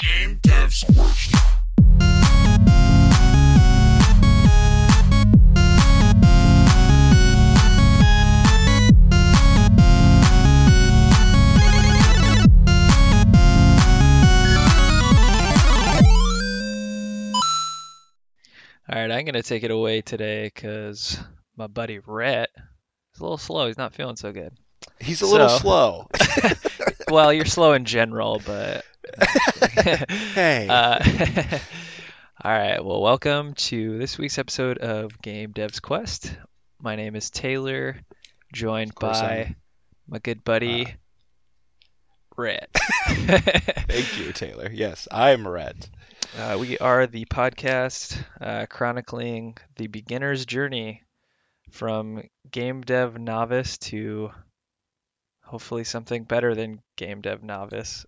Game Devs Quest. All right, I'm gonna take it away today because my buddy Rhett is a little slow. He's not feeling so good. He's a little slow. Well, you're slow in general, but hey. uh, all right. Well, welcome to this week's episode of Game Devs Quest. My name is Taylor, joined by I'm- my good buddy Rhett. Thank you, Taylor. Yes, I'm Rhett. Uh, we are the podcast uh, chronicling the beginner's journey from game dev novice to hopefully something better than game dev novice.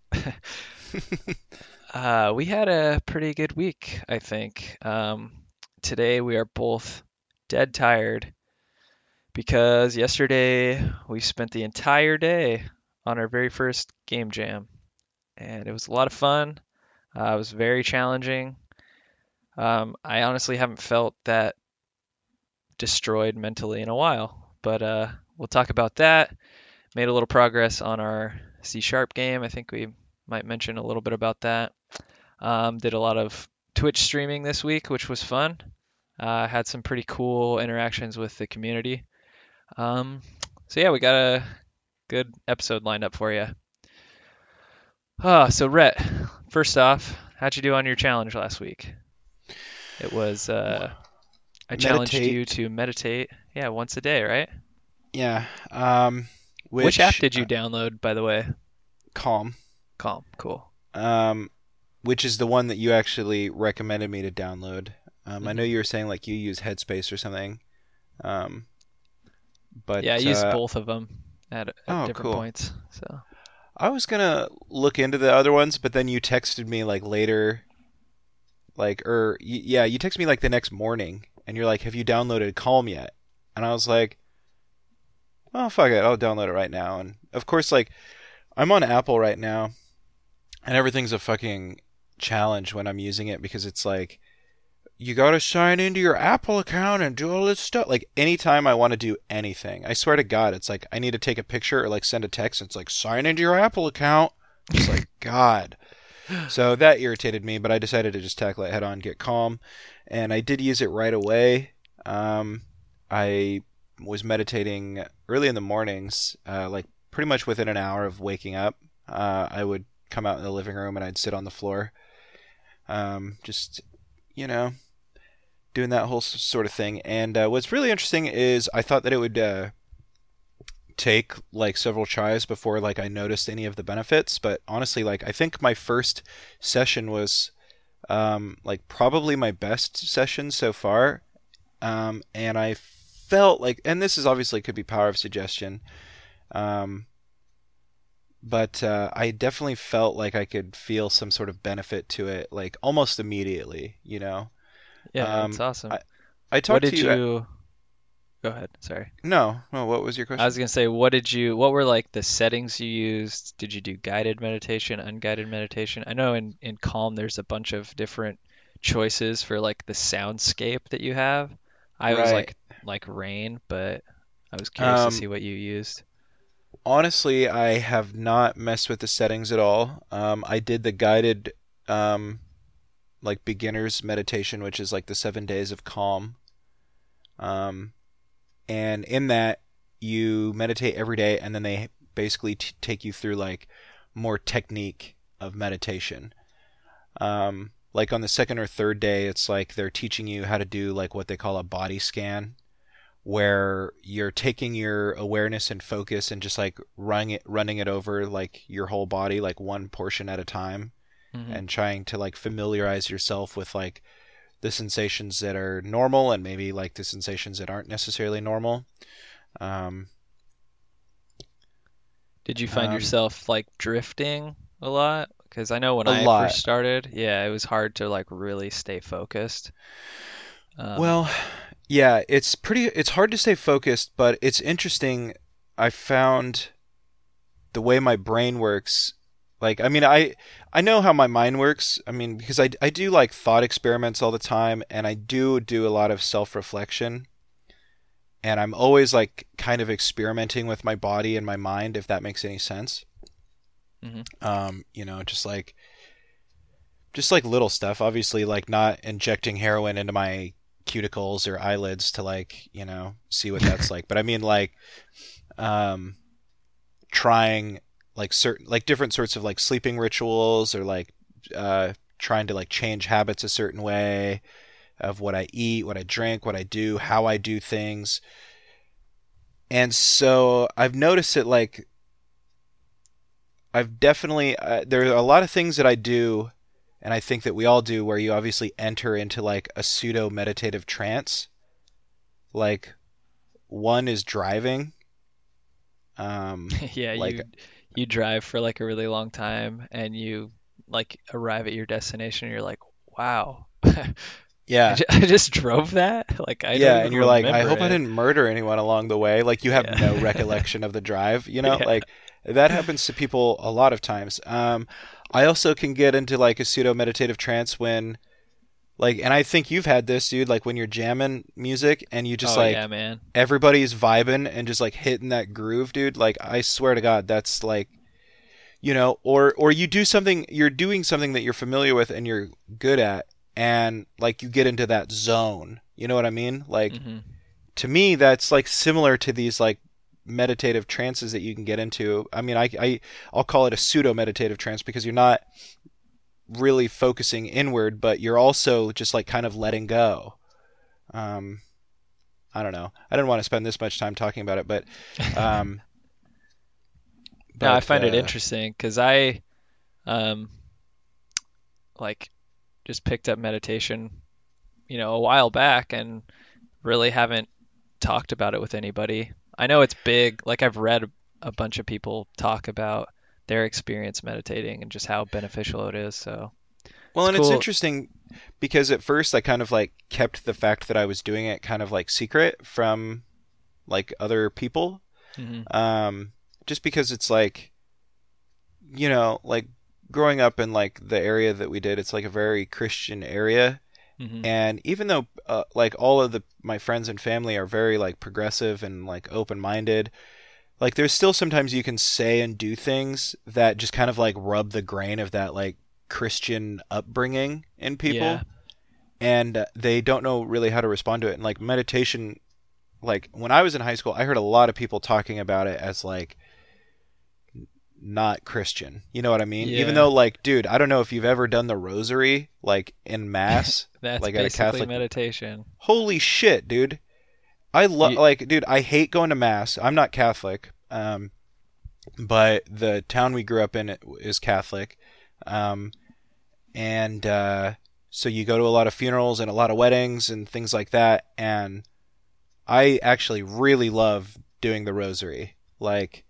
uh, we had a pretty good week, I think. Um, today we are both dead tired because yesterday we spent the entire day on our very first game jam, and it was a lot of fun. Uh, it was very challenging. Um, I honestly haven't felt that destroyed mentally in a while, but uh, we'll talk about that. Made a little progress on our C sharp game. I think we might mention a little bit about that. Um, did a lot of Twitch streaming this week, which was fun. Uh, had some pretty cool interactions with the community. Um, so yeah, we got a good episode lined up for you. Ah, so Rhett, first off, how'd you do on your challenge last week? It was uh, I challenged you to meditate. Yeah, once a day, right? Yeah. Um, which, Which, app did you uh, download, by the way? Calm. Calm, cool. Um, which is the one that you actually recommended me to download. Um, I know you were saying like you use Headspace or something. Um, but yeah, I used uh, both of them at, at oh, different cool. points. So I was gonna look into the other ones, but then you texted me like later, like or yeah, you texted me like the next morning, and you're like, "Have you downloaded Calm yet?" And I was like, "Oh fuck it, I'll download it right now." And of course, like I'm on Apple right now, and everything's a fucking challenge when I'm using it because it's like you gotta sign into your Apple account and do all this stuff. Like anytime I want to do anything, I swear to God, it's like I need to take a picture or like send a text. It's like sign into your Apple account. It's like God. So that irritated me, but I decided to just tackle it head on, get calm, and I did use it right away. Um, I was meditating early in the mornings, uh, like pretty much within an hour of waking up. Uh, I would come out in the living room and I'd sit on the floor, um, just you know, doing that whole sort of thing. And uh, what's really interesting is I thought that it would uh, take like several tries before like I noticed any of the benefits. But honestly, like I think my first session was um, like probably my best session so far. Um, and I felt like, and this is obviously could be power of suggestion. Um, but uh, I definitely felt like I could feel some sort of benefit to it, like almost immediately. You know, yeah, Um, that's awesome. I talked what did to you. you? Go ahead. Sorry. No, no. What was your question? I was gonna say, what did you? What were like the settings you used? Did you do guided meditation, unguided meditation? I know in in Calm there's a bunch of different choices for like the soundscape that you have. I was like like rain, but I was curious Um, to see what you used. Honestly, I have not messed with the settings at all. Um, I did the guided, um, like beginners meditation, which is like the seven days of calm. Um, and in that, you meditate every day, and then they basically t- take you through like more technique of meditation. Um, like on the second or third day, it's like they're teaching you how to do like what they call a body scan, where you're taking your awareness and focus and just like running it running it over like your whole body like one portion at a time Mhm. and trying to like familiarize yourself with like the sensations that are normal and maybe like the sensations that aren't necessarily normal um Did you find um, yourself like drifting a lot? Because I know when I lot. first started, yeah, it was hard to like really stay focused. Um, well yeah it's pretty it's hard to stay focused but it's interesting i found the way my brain works Like, I mean, I I know how my mind works. I mean, because I I do like thought experiments all the time, and I do do a lot of self reflection. And I'm always like kind of experimenting with my body and my mind, if that makes any sense. Mhm. Um, you know, just like just like little stuff. Obviously, like not injecting heroin into my cuticles or eyelids to like you know see what that's like. But I mean like um, trying like certain like different sorts of like sleeping rituals or like uh, trying to like change habits a certain way of what I eat, what I drink, what I do, how I do things. And so I've noticed it like I've definitely uh, there are a lot of things that I do and I think that we all do where you obviously enter into like a pseudo meditative trance. Like one is driving. Um yeah, Like- you you drive for like a really long time and you like arrive at your destination and you're like, wow. I yeah. I just drove that? Like I yeah, and you're like, I hope I didn't murder anyone along the way. Like you have Yeah. no recollection of the drive, you know? Yeah. Like that happens to people a lot of times. Um I also can get into like a pseudo meditative trance when like and I think you've had this, dude, like when you're jamming music and you just oh, like yeah, man. everybody's vibing and just like hitting that groove, dude. Like I swear to God, that's like, you know, or or you do something, you're doing something that you're familiar with and you're good at, and like you get into that zone. You know what I mean? Like hmm to me, that's like similar to these like meditative trances that you can get into. I mean, I I I'll call it a pseudo meditative trance because you're not really focusing inward, but you're also just like kind of letting go. Um, I don't know. I didn't want to spend this much time talking about it, but um, No, I but, find it uh, interesting because I, um, like, just picked up meditation, you know, a while back and really haven't talked about it with anybody. I know it's big. Like, I've read a bunch of people talk about their experience meditating and just how beneficial it is. So, Well, It's and it's interesting because at first I kind of like kept the fact that I was doing it kind of like secret from like other people. mhm. um, just because it's like, you know, like growing up in like the area that we did, it's like a very Christian area, Mhm. and even though uh, like all of the my friends and family are very like progressive and like open minded, like there's still sometimes you can say and do things that just kind of like rub the grain of that like Christian upbringing in people Yeah. and uh, they don't know really how to respond to it. And like meditation, like when I was in high school, I heard a lot of people talking about it as like not Christian. You know what I mean? Yeah. Even though, like, dude, I don't know if you've ever done the rosary, like in mass. That's like at a basically Catholic- meditation. Holy shit, dude! I love You- like, dude, I hate going to mass. I'm not Catholic, um, but the town we grew up in is Catholic, um, and uh, so you go to a lot of funerals and a lot of weddings and things like that. And I actually really love doing the rosary, like,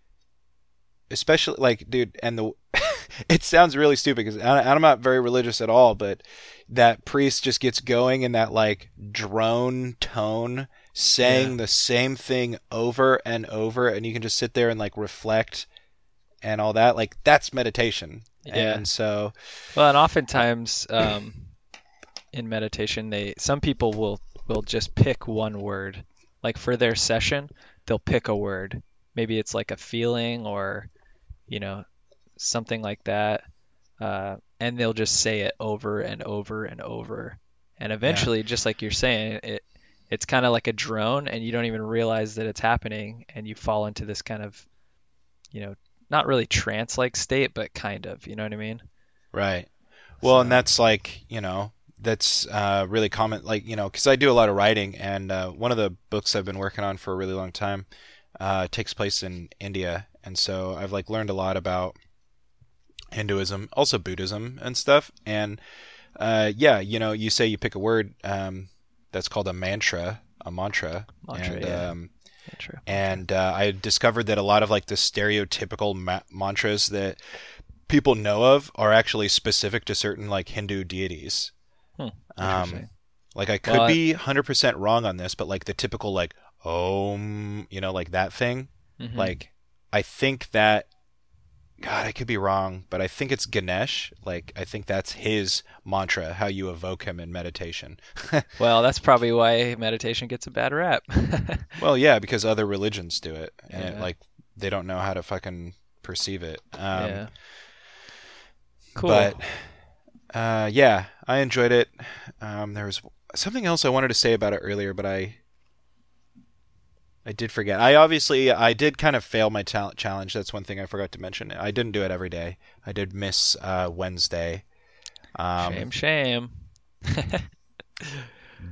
especially like, dude, and the. it sounds really stupid because I'm not very religious at all, but that priest just gets going in that like drone tone saying Yeah. the same thing over and over and you can just sit there and like reflect and all that like that's meditation Yeah. and so Well, and oftentimes um, in meditation, they some people will will just pick one word. Like for their session, they'll pick a word. Maybe it's like a feeling or, you know, something like that, uh, and they'll just say it over and over and over. And eventually, just like you're saying, it it's kind of like a drone, and you don't even realize that it's happening, and you fall into this kind of, you know, not really trance-like state, but kind of. You know what I mean? right well and that's like you know that's uh, really common like you know because i do a lot of writing and uh, one of the books i've been working on for a really long time uh, takes place in india. And so i've like learned a lot about hinduism also buddhism and stuff. And uh, yeah you know you say you pick a word um, that's called a mantra a mantra. Mantra, and yeah. um, and uh, I discovered that a lot of like the stereotypical ma- mantras that people know of are actually specific to certain like Hindu deities. Hmm, um, like I could Well, be hundred percent wrong on this, but like the typical like om, you know, like that thing. Mhm. Like I think that God, I could be wrong, but I think it's Ganesh. Like, I think that's his mantra, how you evoke him in meditation. Well, that's probably why meditation gets a bad rap. well, yeah, because other religions do it, and it, like they don't know how to fucking perceive it. Um, yeah. Cool. But uh, yeah, I enjoyed it. Um, there was something else I wanted to say about it earlier, but I I did forget. I obviously I did kind of fail my talent challenge. That's one thing I forgot to mention. I didn't do it every day. I did miss uh, Wednesday. Um, shame, shame.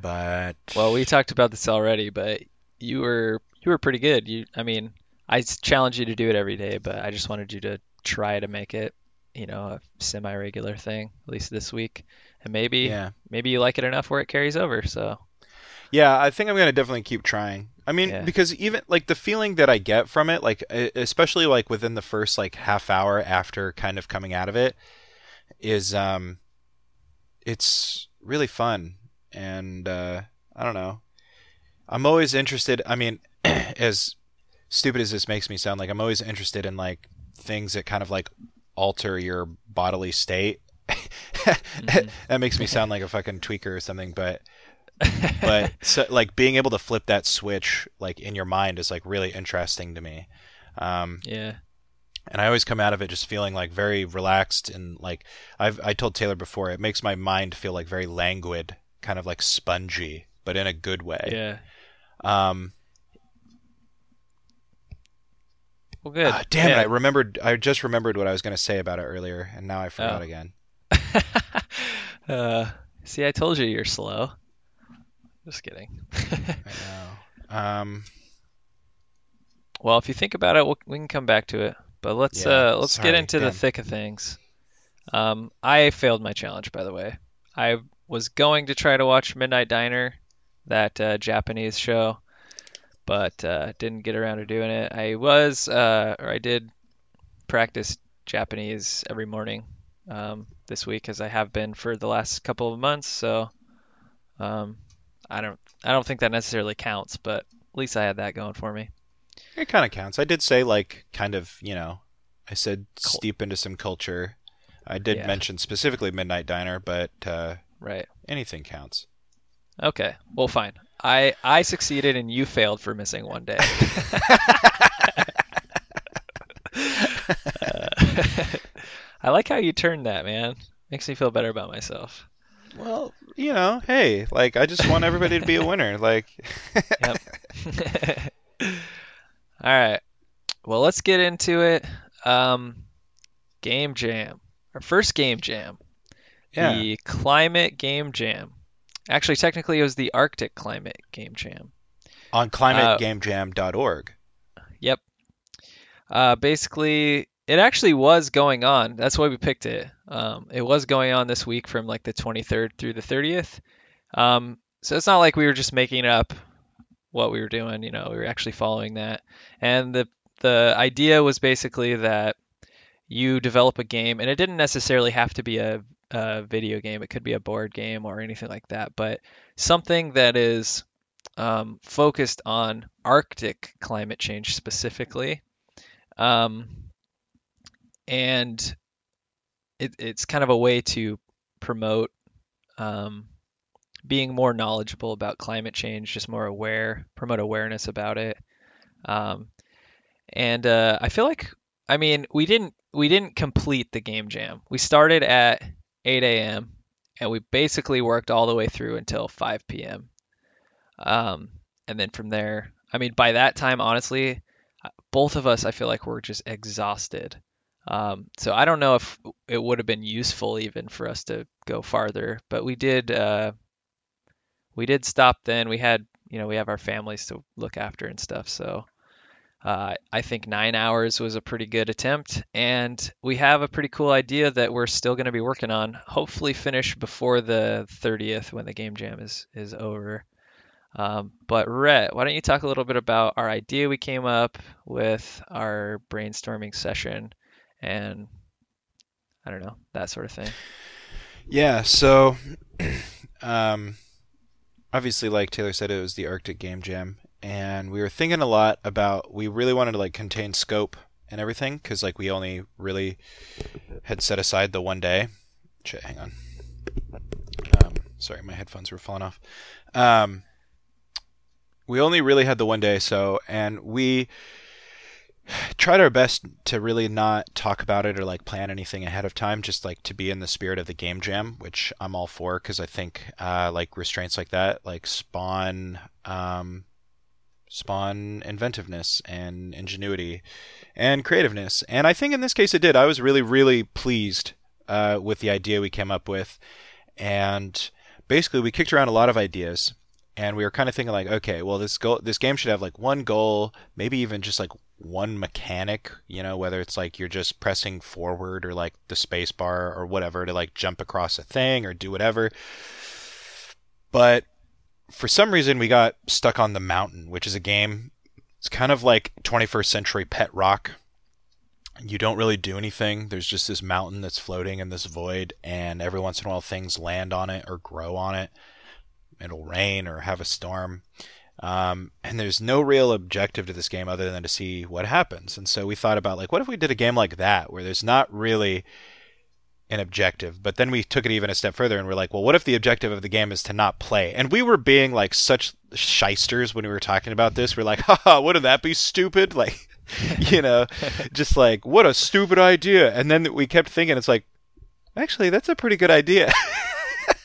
But Well, we talked about this already, but you were you were pretty good. You, I mean, I challenge you to do it every day, but I just wanted you to try to make it, you know, a semi-regular thing, at least this week, and maybe yeah, maybe you like it enough where it carries over. So yeah, I think I'm gonna definitely keep trying. I mean, Yeah. because even like the feeling that I get from it, like especially like within the first like half hour after kind of coming out of it, is um, it's really fun, and uh, I don't know. I'm always interested. I mean, as stupid as this makes me sound, like I'm always interested in like things that kind of like alter your bodily state. that makes me sound like a fucking tweaker or something, but but so, like being able to flip that switch like in your mind is like really interesting to me. Um, yeah, and I always come out of it just feeling like very relaxed and like I've I told Taylor before it makes my mind feel like very languid, kind of like spongy, but in a good way. yeah. Um, Well, good. ah, damn yeah. it! I remembered. I just remembered what I was going to say about it earlier, and now I forgot Oh. again. uh, see, I told you you're slow. Just kidding. I know. Um, well, if you think about it, we'll, we can come back to it. But let's Yeah, uh, let's sorry, get into the thick of things. Um, I failed my challenge, by the way. I was going to try to watch Midnight Diner, that uh, Japanese show, but uh, didn't get around to doing it. I was, uh, or I did practice Japanese every morning um, this week, as I have been for the last couple of months. So um, I don't, I don't think that necessarily counts, but at least I had that going for me. it kind of counts. I did say like kind of you know, I said Cul- steep into some culture. I did Yeah. mention specifically Midnight Diner, but uh, Right. anything counts. Okay. Well, fine. I I succeeded and you failed for missing one day. Uh, I like how you turned that, man. Makes me feel better about myself. Well, you know, hey, like I just want everybody to be a winner. Like, Yep. All right. Well, let's get into it. Um, game jam. Our first game jam. yeah, The climate game jam. Actually, technically, it was the Arctic climate game jam. on climategamejam.org. Yep. Uh, basically, it actually was going on. That's why we picked it. Um, it was going on this week from like the 23rd through the 30th. Um, so it's not like we were just making up what we were doing. You know, we were actually following that. And the the idea was basically that you develop a game, and it didn't necessarily have to be a, a video game. It could be a board game or anything like that. But something that is um, focused on Arctic climate change specifically. Um, and it, it's kind of a way to promote um, being more knowledgeable about climate change, just more aware, promote awareness about it. Um, and uh, I feel like, I mean, we didn't we didn't complete the game jam. We started at 8 a.m. and we basically worked all the way through until 5 p.m. Um, and then from there, I mean, by that time, honestly, uh, both of us, I feel like we're just exhausted. Um, so I don't know if it would have been useful even for us to go farther, but we did. Uh, we did stop then. We had, you know, we have our families to look after and stuff. So uh, I think nine hours was a pretty good attempt, and we have a pretty cool idea that we're still going to be working on. Hopefully, finish before the 30th when the game jam is is over. Um, but Rhett, why don't you talk a little bit about our idea we came up with, our brainstorming session, and I don't know that sort of thing. Yeah, so um, obviously, like Taylor said, it was the Arctic Game Jam, and we were thinking a lot about. We really wanted to like contain scope and everything because like we only really had set aside the one day. Shit, hang on. Um, sorry, my headphones were falling off. Um, we only really had the one day, so and we tried our best to really not talk about it or like plan anything ahead of time just like to be in the spirit of the game jam which i'm all for because i think uh, like restraints like that like spawn um, spawn inventiveness and ingenuity and creativeness. And i think in this case it did. I was really really pleased uh, with the idea we came up with. And basically we kicked around a lot of ideas and we were kind of thinking like okay well this goal this game should have like one goal maybe even just like one mechanic, you know, whether it's like you're just pressing forward or like the space bar or whatever to like jump across a thing or do whatever. But for some reason we got stuck on the mountain, which is a game it's kind of like 21st century pet rock. You don't really do anything. There's just this mountain that's floating in this void and every once in a while things land on it or grow on it. It'll rain or have a storm. Um, and there's no real objective to this game other than to see what happens. And so we thought about like, what if we did a game like that where there's not really an objective, but then we took it even a step further and we're like, well, what if the objective of the game is to not play? And we were being like such shysters when we were talking about this. We're like, haha, wouldn't that be stupid? Like, you know, just like, what a stupid idea. And then we kept thinking, it's like, actually, that's a pretty good idea.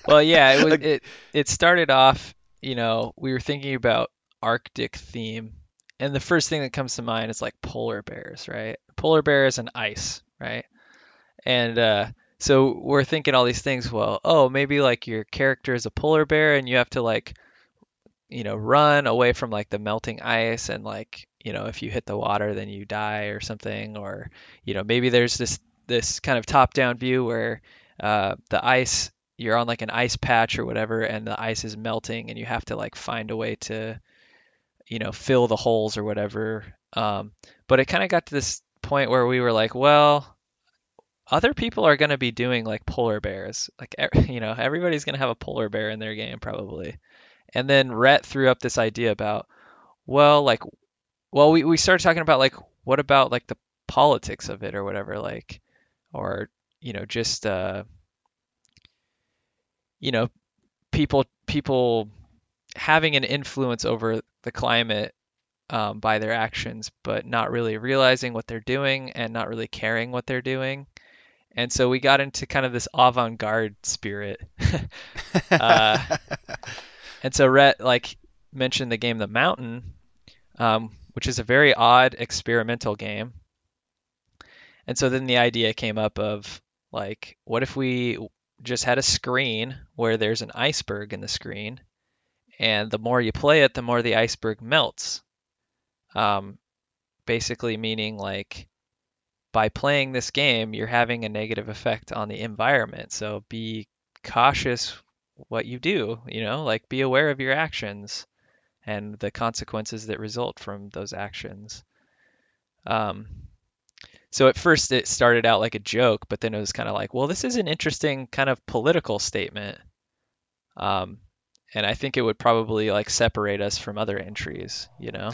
well, yeah, it, was, it it started off you know, we were thinking about Arctic theme, and the first thing that comes to mind is like polar bears, right? Polar bears and ice, right? And uh, so we're thinking all these things. Well, oh, maybe like your character is a polar bear, and you have to like, you know, run away from like the melting ice, and like, you know, if you hit the water, then you die or something, or you know, maybe there's this this kind of top-down view where uh, the ice you're on like an ice patch or whatever and the ice is melting and you have to like find a way to you know fill the holes or whatever. Um, but it kind of got to this point where we were like well other people are going to be doing like polar bears. Like you know everybody's going to have a polar bear in their game probably. And then Rhett threw up this idea about well like well we, we started talking about like what about like the politics of it or whatever like or you know just uh you know, people people having an influence over the climate um, by their actions, but not really realizing what they're doing and not really caring what they're doing. And so we got into kind of this avant-garde spirit. uh, and so Rhett like mentioned the game The Mountain, um, which is a very odd experimental game. And so then the idea came up of like, what if we just had a screen where there's an iceberg in the screen, and the more you play it, the more the iceberg melts. Um, basically, meaning like by playing this game, you're having a negative effect on the environment. So be cautious what you do, you know, like be aware of your actions and the consequences that result from those actions. Um, so at first it started out like a joke, but then it was kind of like, well, this is an interesting kind of political statement. Um, and I think it would probably like separate us from other entries, you know?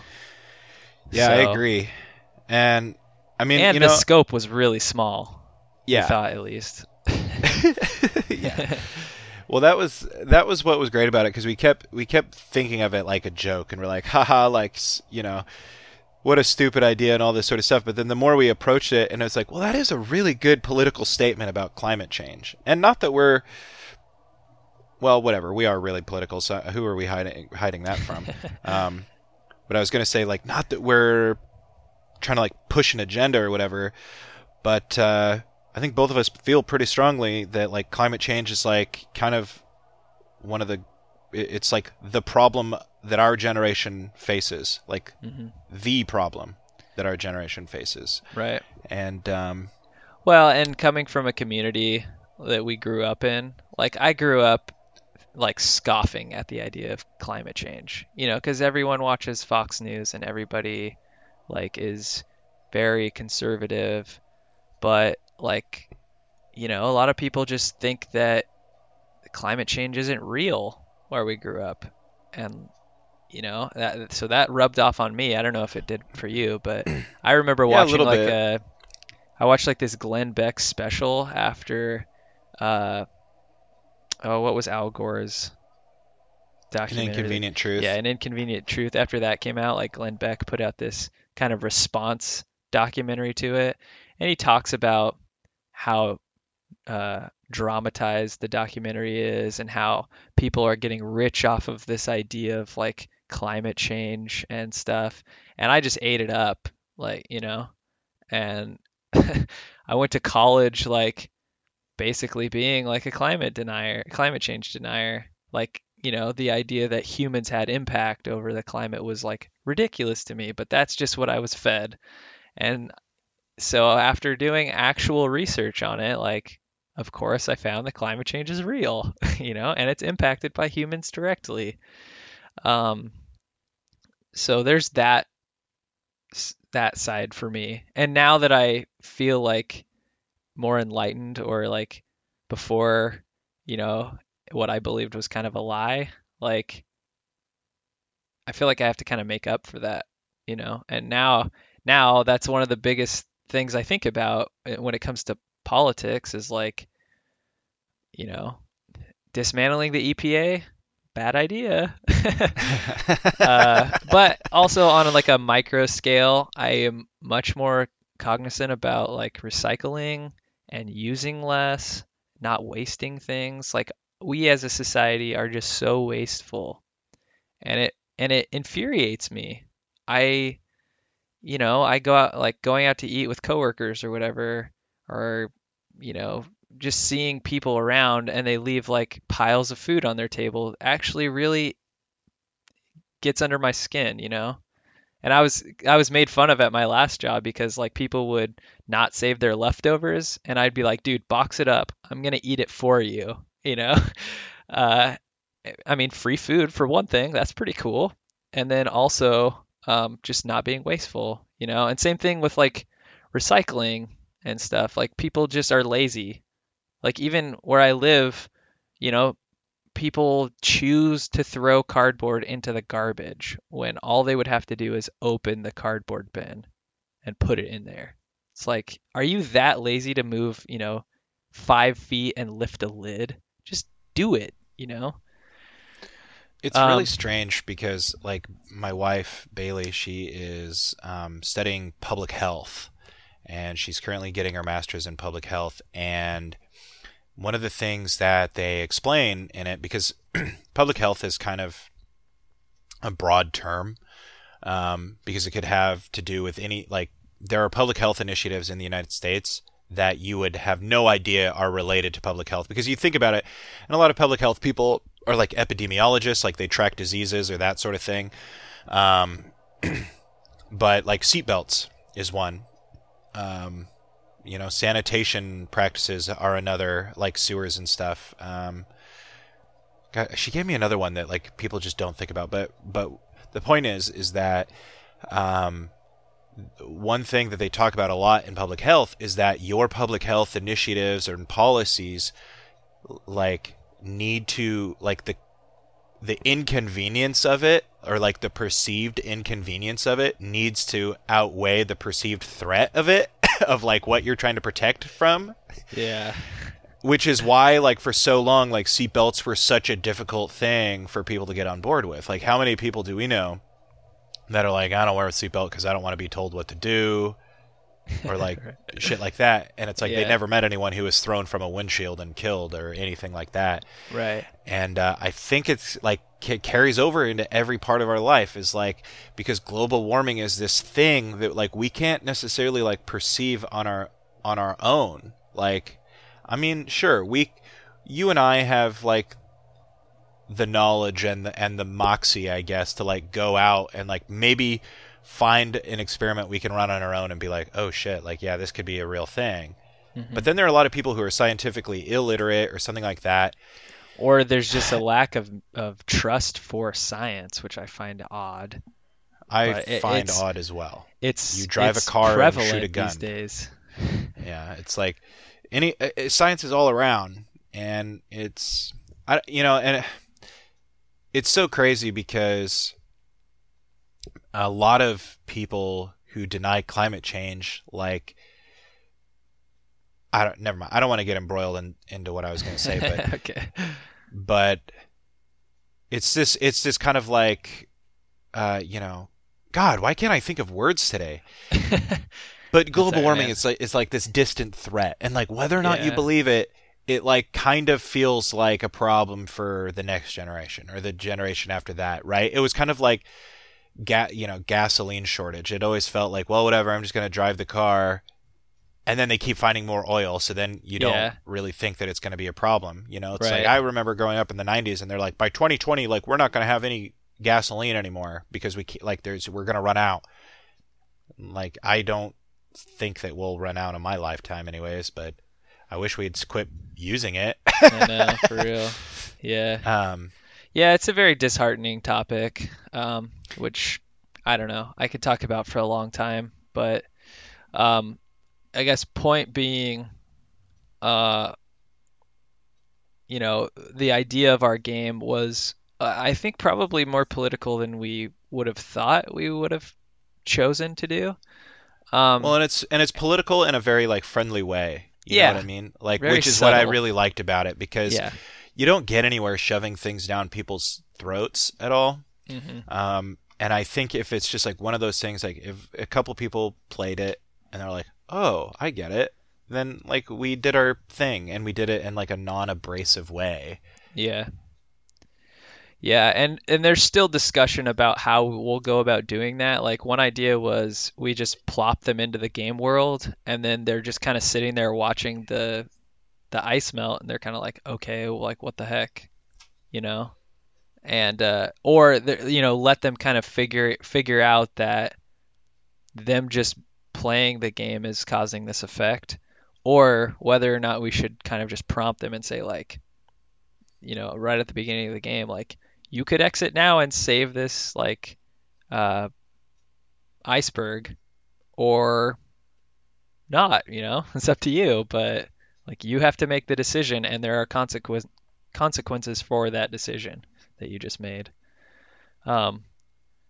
Yeah, so, I agree. And I mean, and you the know, scope was really small. Yeah, thought at least. yeah. Well, that was that was what was great about it because we kept we kept thinking of it like a joke, and we're like, haha, like you know, what a stupid idea and all this sort of stuff. But then the more we approached it, and it's like, well, that is a really good political statement about climate change. And not that we're, well, whatever, we are really political. So who are we hiding hiding that from? um, but I was going to say, like, not that we're trying to like push an agenda or whatever, but uh, I think both of us feel pretty strongly that like climate change is like kind of one of the it's like the problem that our generation faces, like mm-hmm. the problem that our generation faces. Right. And um, well, and coming from a community that we grew up in, like I grew up like scoffing at the idea of climate change, you know, because everyone watches Fox News and everybody like is very conservative, but like you know, a lot of people just think that climate change isn't real where we grew up. And you know, that, so that rubbed off on me. I don't know if it did for you, but I remember Yeah, watching little like bit. a, I watched like this Glenn Beck special after, uh, oh, what was Al Gore's documentary? An inconvenient truth. Yeah, an inconvenient truth. After that came out, like Glenn Beck put out this kind of response documentary to it, and he talks about how uh, dramatized the documentary is and how people are getting rich off of this idea of like climate change and stuff. And I just ate it up, like, you know, and I went to college like basically being like a climate denier, climate change denier. Like, you know, the idea that humans had impact over the climate was like ridiculous to me, but that's just what I was fed. And so after doing actual research on it, like of course I found that climate change is real, you know, and it's impacted by humans directly. Um, so there's that that side for me. And now that I feel like more enlightened or like before, you know, what I believed was kind of a lie, like I feel like I have to kind of make up for that, you know. And now now that's one of the biggest things I think about uh, when it comes to politics is like, you know, dismantling the EPA, bad idea. uh, but also on like a micro scale, I am much more cognizant about like recycling and using less, not wasting things. Like we as a society are just so wasteful, and it and it infuriates me. I, you know, I go out like going out to eat with coworkers or whatever, or you know, just seeing people around and they leave like piles of food on their table actually really gets under my skin, you know? And I was I was made fun of at my last job because like people would not save their leftovers and I'd be like, "Dude, box it up. I'm going to eat it for you." You know? Uh I mean, free food for one thing, that's pretty cool. And then also um just not being wasteful, you know? And same thing with like recycling and stuff. Like people just are lazy. Like even where I live, you know, people choose to throw cardboard into the garbage when all they would have to do is open the cardboard bin and put it in there. It's like, are you that lazy to move, you know, five feet and lift a lid? Just do it, you know? It's Um, really strange because, like, my wife Bailey, she is um, studying public health, and she's currently getting her master's in public health. And one of the things that they explain in it, because public health is kind of a broad term, um, because it could have to do with any like there are public health initiatives in the United States that you would have no idea are related to public health. Because you think about it and a lot of public health people are like epidemiologists like they track diseases or that sort of thing. Um, but like seatbelts is one um, you know sanitation practices are another like sewers and stuff. Um, God, she gave me another one that like people just don't think about but but the point is is that um, one thing that they talk about a lot in public health is that your public health initiatives and policies like need to like the the inconvenience of it or like the perceived inconvenience of it needs to outweigh the perceived threat of it of like what you're trying to protect from. Yeah. which is why like for so long like seatbelts were such a difficult thing for people to get on board with. Like how many people do we know that are like i don't wear a seatbelt because i don't want to be told what to do or like shit like that. And it's like they never met anyone who was thrown from a windshield and killed or anything like that. Right. and uh, I think it's like it carries over into every part of our life is like because global warming is this thing that like we can't necessarily like perceive on our on our own. Like I mean sure we you and I have like the knowledge and the and the moxie I guess to like go out and like maybe find an experiment we can run on our own and be like oh shit like yeah this could be a real thing but then there are a lot of people who are scientifically illiterate or something like that Or there's just a lack of, of trust for science, which I find odd. I But find it's- odd as well. It's You drive a car and shoot a gun. these days. Yeah, it's like any uh, uh, science is all around, and it's I you know, and it's so crazy because a lot of people who deny climate change, like I don't, never mind. I don't want to get embroiled in, into what I was going to say, but okay. but it's this it's this kind of like uh, you know god why can't i think of words today but global warming is like is like this distant threat and like whether or not you believe it it like kind of feels like a problem for the next generation or the generation after that right it was kind of like ga- you know gasoline shortage it always felt like well whatever i'm just going to drive the car and then they keep finding more oil so then you don't Yeah. really think that it's going to be a problem you know it's Right. like i remember growing up in the 90s and they're like by 2020 like we're not going to have any gasoline anymore because we like there's we're going to run out like i don't think that we'll run out in my lifetime anyways but i wish we'd quit using it I know, for real. Yeah. um Yeah, it's a very disheartening topic, um, which I don't know. I could talk about for a long time, but um, I guess point being, uh, you know, the idea of our game was, uh, I think, probably more political than we would have thought we would have chosen to do. Um, well and it's and it's political in a very like friendly way you Yeah. know what i mean like which is what i really liked about it because yeah. You don't get anywhere shoving things down people's throats at all hmm Um, and I think if it's just like one of those things, like if a couple people played it and they're like, "Oh, I get it," then like we did our thing and we did it in like a non-abrasive way. Yeah. Yeah, and and there's still discussion about how we'll go about doing that. Like one idea was we just plop them into the game world and then they're just kind of sitting there watching the the ice melt and they're kind of like, "Okay, like what the heck?" You know? And uh or you know, let them kind of figure figure out that them just playing the game is causing this effect or whether or not we should kind of just prompt them and say like you know, right at the beginning of the game, like you could exit now and save this like uh, iceberg, or not. You know, it's up to you. But like you have to make the decision, and there are consequences consequences for that decision that you just made. Um,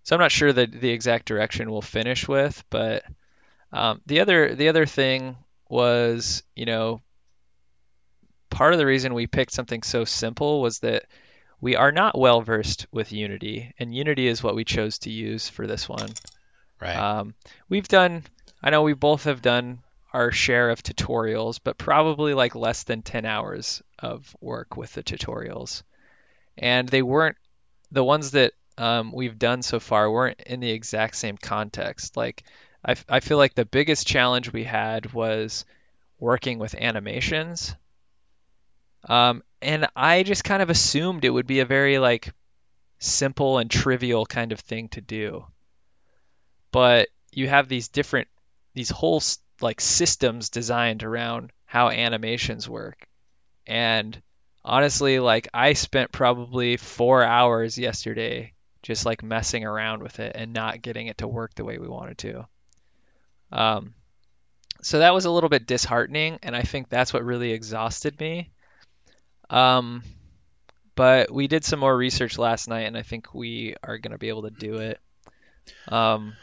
so I'm not sure that the exact direction we'll finish with, but um, the other the other thing was, you know, part of the reason we picked something so simple was that we are not well versed with Unity, and Unity is what we chose to use for this one. Right. Um, we've done, I know we both have done our share of tutorials, but probably like less than 10 hours of work with the tutorials. And they weren't, the ones that um, we've done so far weren't in the exact same context. Like, I, feel like the biggest challenge we had was working with animations. Um, and I just kind of assumed it would be a very like simple and trivial kind of thing to do but you have these different these whole like systems designed around how animations work. And honestly like i spent probably four hours yesterday just like messing around with it and not getting it to work the way we wanted to. Um, so that was a little bit disheartening and i think that's what really exhausted me. Um, but we did some more research last night and i think we are going to be able to do it. Um,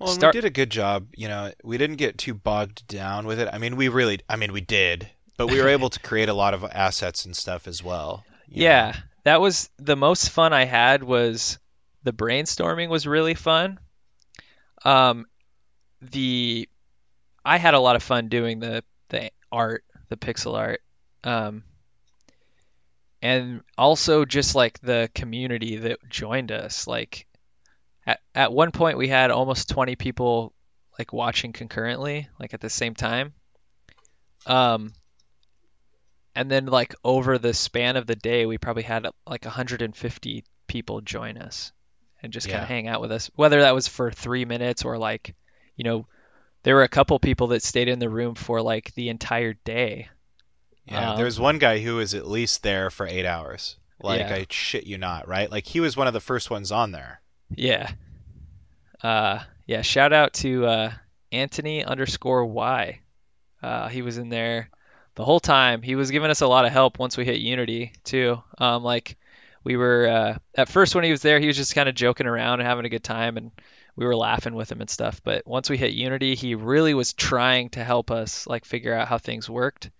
well, start- we did a good job. You know, we didn't get too bogged down with it. I mean, we really, I mean, we did, but we were able to create a lot of assets and stuff as well. Yeah, know. that was the most fun I had was the brainstorming was really fun. Um, the I had a lot of fun doing the the art, the pixel art. Um, and also just like the community that joined us. Like at at one point we had almost 20 people like watching concurrently, like at the same time. Um, and then like over the span of the day we probably had like 150 people join us and just kind of hang out with us whether that was for three minutes or like you know there were a couple people that stayed in the room for like the entire day Yeah, Um, there was one guy who was at least there for eight hours. Like Yeah. I shit you not, right? Like he was one of the first ones on there. Yeah uh yeah shout out to uh anthony underscore y uh he was in there the whole time he was giving us a lot of help once we hit unity too um like we were uh, at first when he was there he was just kind of joking around and having a good time and we were laughing with him and stuff. But once we hit Unity, he really was trying to help us like figure out how things worked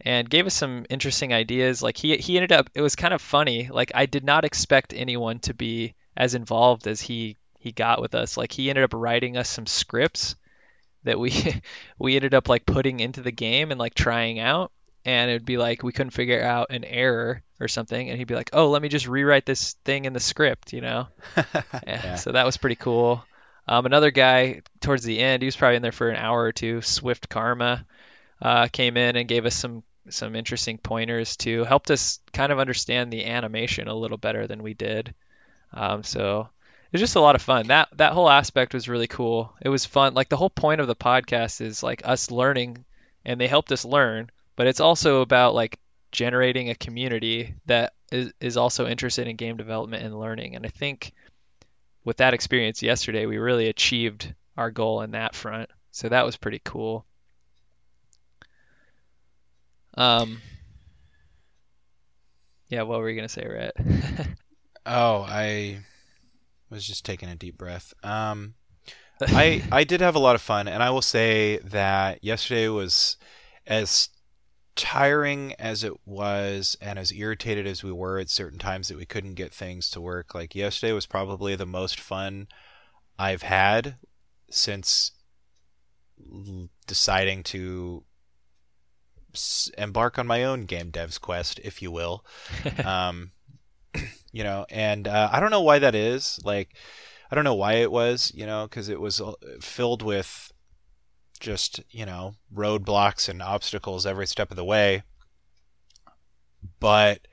and gave us some interesting ideas. Like he he ended up it was kind of funny. Like I did not expect anyone to be as involved as he he got with us. Like he ended up writing us some scripts that we we ended up like putting into the game and like trying out. And it would be like we couldn't figure out an error or something. And he'd be like oh let me just rewrite this thing in the script you know? Yeah. so that was pretty cool. Um, another guy towards the end he was probably in there for an hour or two swift karma uh, came in and gave us some some interesting pointers to helped us kind of understand the animation a little better than we did um, so it was just a lot of fun that that whole aspect was really cool it was fun like the whole point of the podcast is like us learning and they helped us learn but it's also about like generating a community that is, is also interested in game development and learning. And I think with that experience yesterday, we really achieved our goal in that front. So that was pretty cool. Um, yeah, what were you gonna say, Rhett? oh, I was just taking a deep breath. Um, I I did have a lot of fun, and I will say that yesterday was as tiring as it was and as irritated as we were at certain times that we couldn't get things to work like yesterday was probably the most fun i've had since deciding to embark on my own game devs quest if you will um, you know and uh, i don't know why that is like i don't know why it was you know because it was uh, filled with just, you know, roadblocks and obstacles every step of the way. But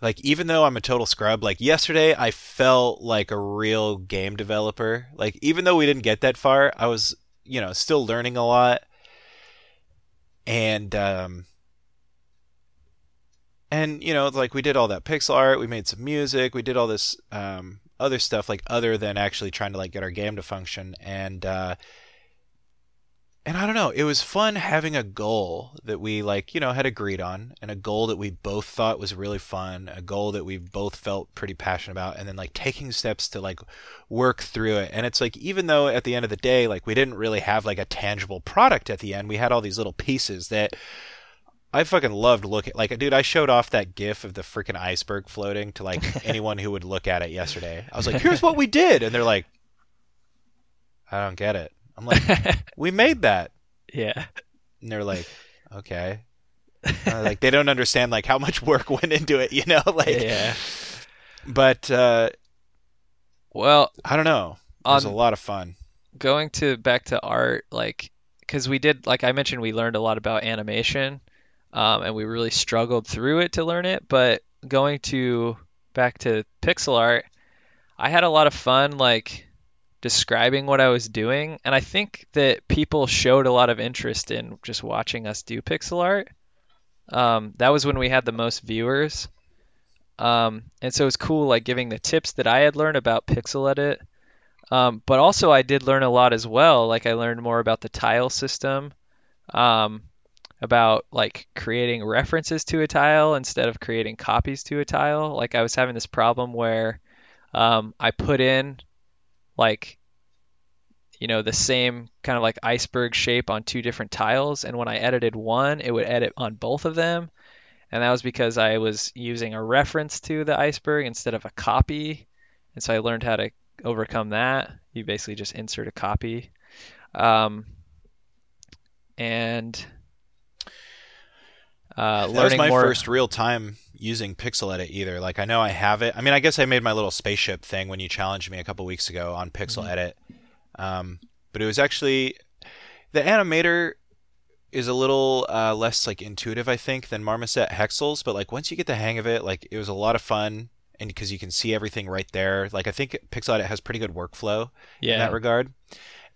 like even though I'm a total scrub, like yesterday I felt like a real game developer. Like even though we didn't get that far, I was, you know, still learning a lot. And um and you know, like we did all that pixel art, we made some music, we did all this um other stuff like other than actually trying to like get our game to function and uh and I don't know, it was fun having a goal that we like, you know, had agreed on and a goal that we both thought was really fun, a goal that we both felt pretty passionate about and then like taking steps to like work through it. And it's like even though at the end of the day like we didn't really have like a tangible product at the end, we had all these little pieces that I fucking loved looking like dude, I showed off that gif of the freaking iceberg floating to like anyone who would look at it yesterday. I was like, "Here's what we did." And they're like, "I don't get it." I'm like, we made that. Yeah. And they're like, okay. Uh, like they don't understand like how much work went into it, you know? Like, yeah. But uh, well, I don't know. It was a lot of fun. Going to back to art, like, because we did, like I mentioned, we learned a lot about animation, um, and we really struggled through it to learn it. But going to back to pixel art, I had a lot of fun, like describing what I was doing. And I think that people showed a lot of interest in just watching us do pixel art. Um, that was when we had the most viewers. Um, and so it was cool, like giving the tips that I had learned about Pyxel Edit. Um, but also, I did learn a lot as well. Like, I learned more about the tile system, um, about like creating references to a tile instead of creating copies to a tile. Like, I was having this problem where um, I put in like you know the same kind of like iceberg shape on two different tiles and when I edited one it would edit on both of them. And that was because I was using a reference to the iceberg instead of a copy. And so I learned how to overcome that. You basically just insert a copy. Um, and uh, that was my more... first real time using Pyxel Edit either. Like I know I have it. I mean, I guess I made my little spaceship thing when you challenged me a couple weeks ago on Pixel mm-hmm. Edit. Um, but it was actually the animator is a little uh, less like intuitive, I think, than Marmoset Hexels. But like once you get the hang of it, like it was a lot of fun, and because you can see everything right there. Like I think Pyxel Edit has pretty good workflow yeah. in that regard.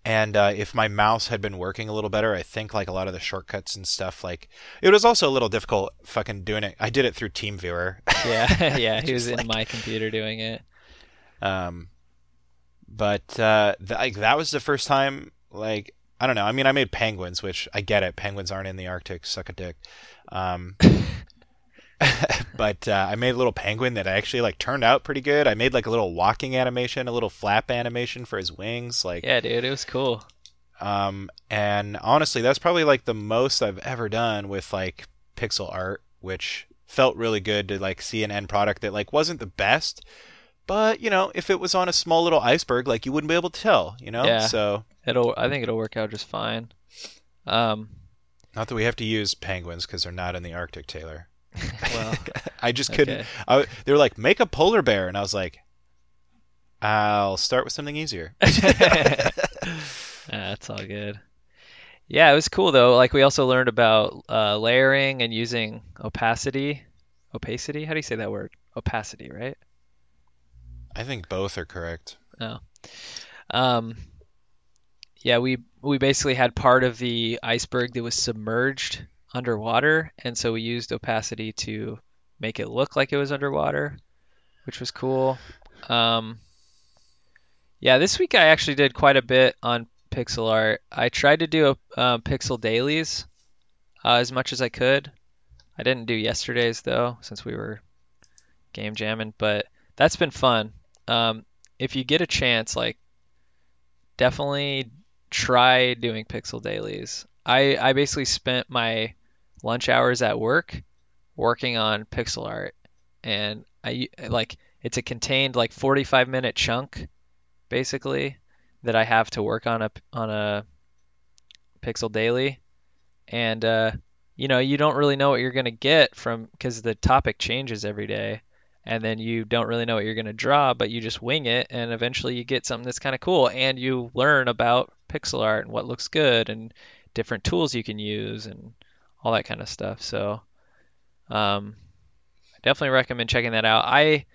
And uh, if my mouse had been working a little better, I think like a lot of the shortcuts and stuff, like it was also a little difficult fucking doing it. I did it through TeamViewer. yeah, yeah, he was in my computer doing it. Um, but uh, th- like that was the first time. Like I don't know. I mean, I made penguins, which I get it. Penguins aren't in the Arctic. Suck a dick. Um, but uh, I made a little penguin that actually like turned out pretty good. I made like a little walking animation, a little flap animation for his wings, like Yeah, dude, it was cool. um and honestly, that's probably like the most I've ever done with like pixel art, which felt really good to like see an end product that like wasn't the best, but you know, if it was on a small little iceberg, like you wouldn't be able to tell, you know? Yeah. So It'll I think it'll work out just fine. Um, not that we have to use penguins because they're not in the Arctic, Taylor. Well, I just couldn't. okay. I, they were like, make a polar bear, and I was like, I'll start with something easier. That's all good. Yeah, it was cool though. Like we also learned about uh, layering and using opacity. Opacity? How do you say that word? Opacity, right? I think both are correct. Oh. Um, yeah, we we basically had part of the iceberg that was submerged underwater, and so we used opacity to make it look like it was underwater, which was cool. Um, yeah, this week I actually did quite a bit on pixel art. I tried to do a, uh, pixel dailies uh, as much as I could. I didn't do yesterday's though, since we were game jamming, but that's been fun. Um, if you get a chance, like definitely try doing pixel dailies. I I basically spent my lunch hours at work working on pixel art, and I like it's a contained like 45 minute chunk, basically, that I have to work on a on a pixel daily, and uh, you know you don't really know what you're gonna get from because the topic changes every day. And then you don't really know what you're going to draw, but you just wing it, and eventually you get something that's kind of cool, and you learn about pixel art and what looks good, and different tools you can use, and all that kind of stuff. So, um, I definitely recommend checking that out. I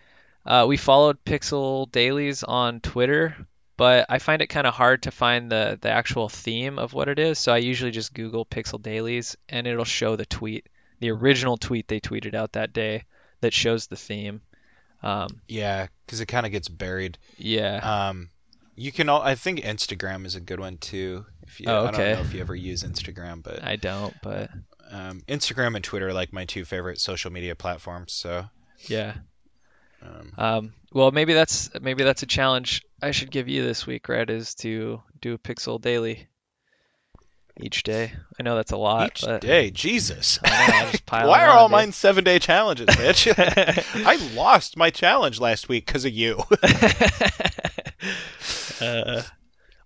uh, we followed Pixel Dailies on Twitter, but I find it kind of hard to find the the actual theme of what it is, so I usually just Google Pixel Dailies, and it'll show the tweet, the original tweet they tweeted out that day that shows the theme. Um, Yeah, because it kind of gets buried. yeah. Um, you can. All, I think Instagram is a good one too. If you, Oh, I don't know if you ever use Instagram, but I don't, but um, Instagram and Twitter are like my two favorite social media platforms. So, yeah. um, Um, well, maybe that's maybe that's a challenge I should give you this week, Rhett, is to do a pixel daily each day. I know that's a lot, each but day, Jesus. Know, I just pile Why are all mine seven day challenges, bitch? I lost my challenge last week because of you. uh,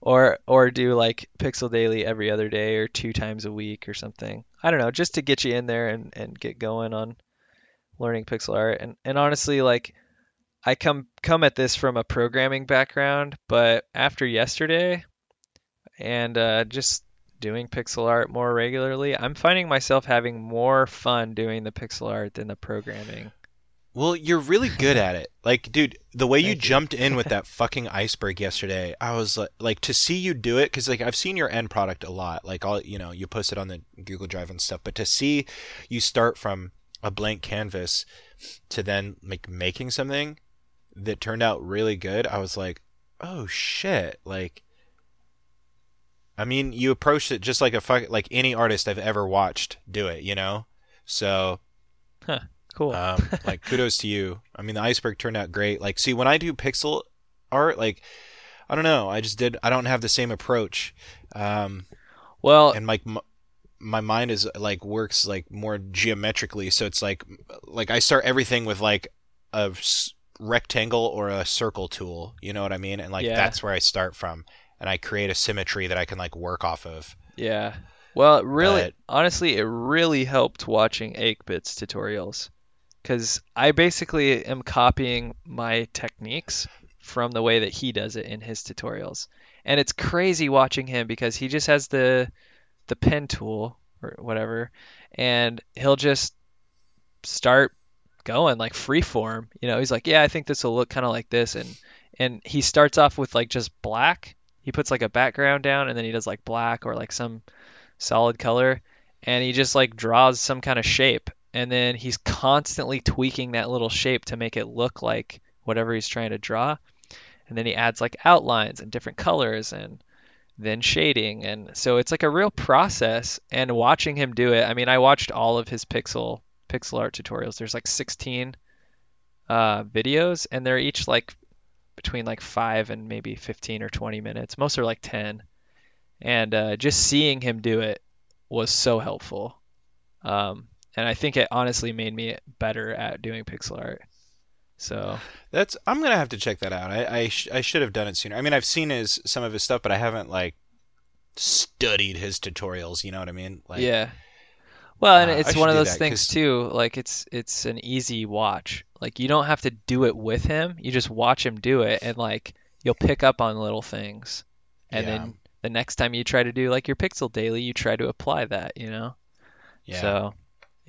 or or do like pixel daily every other day or two times a week or something. I don't know, just to get you in there and, and get going on learning pixel art. And and honestly, like I come come at this from a programming background, but after yesterday and uh, just doing pixel art more regularly, I'm finding myself having more fun doing the pixel art than the programming. Well, you're really good at it. Like, dude, the way you jumped in with that fucking iceberg yesterday, I was like, like to see you do it because like I've seen your end product a lot. Like all you know, you post it on the Google Drive and stuff. But to see you start from a blank canvas to then like making something that turned out really good, I was like, oh shit! Like, I mean, you approached it just like a fuck, like any artist I've ever watched do it. You know, so Cool. um, like kudos to you. I mean, the iceberg turned out great. Like, see, when I do pixel art, like, I don't know, I just did. I don't have the same approach, um, well, and like m- my mind is like works like more geometrically. So it's like, like I start everything with like a s- rectangle or a circle tool. You know what I mean? And like Yeah. that's where I start from, and I create a symmetry that I can like work off of. Yeah. Well, really, But- honestly, it really helped watching 8-Bits tutorials because I basically am copying my techniques from the way that he does it in his tutorials. And it's crazy watching him because he just has the the pen tool or whatever and he'll just start going like freeform. You know, he's like, "Yeah, I think this will look kind of like this." And and he starts off with like just black. He puts like a background down and then he does like black or like some solid color and he just like draws some kind of shape and then he's constantly tweaking that little shape to make it look like whatever he's trying to draw and then he adds like outlines and different colors and then shading and so it's like a real process and watching him do it i mean i watched all of his pixel pixel art tutorials. There's like 16 uh, videos, and they're each like between like five and maybe 15 or 20 minutes. Most are like 10. And uh, just seeing him do it was so helpful. Um, and I think it honestly made me better at doing pixel art. So That's I'm gonna have to check that out. I I, sh- I should have done it sooner. I mean, I've seen his some of his stuff, but I haven't like studied his tutorials. You know what I mean? Like, yeah. Well, and Uh, it's one of those things things 'cause- too. Like it's it's an easy watch. Like you don't have to do it with him. You just watch him do it, and like you'll pick up on little things. And Yeah. then the next time you try to do like your pixel daily, you try to apply that. You know. yeah. So,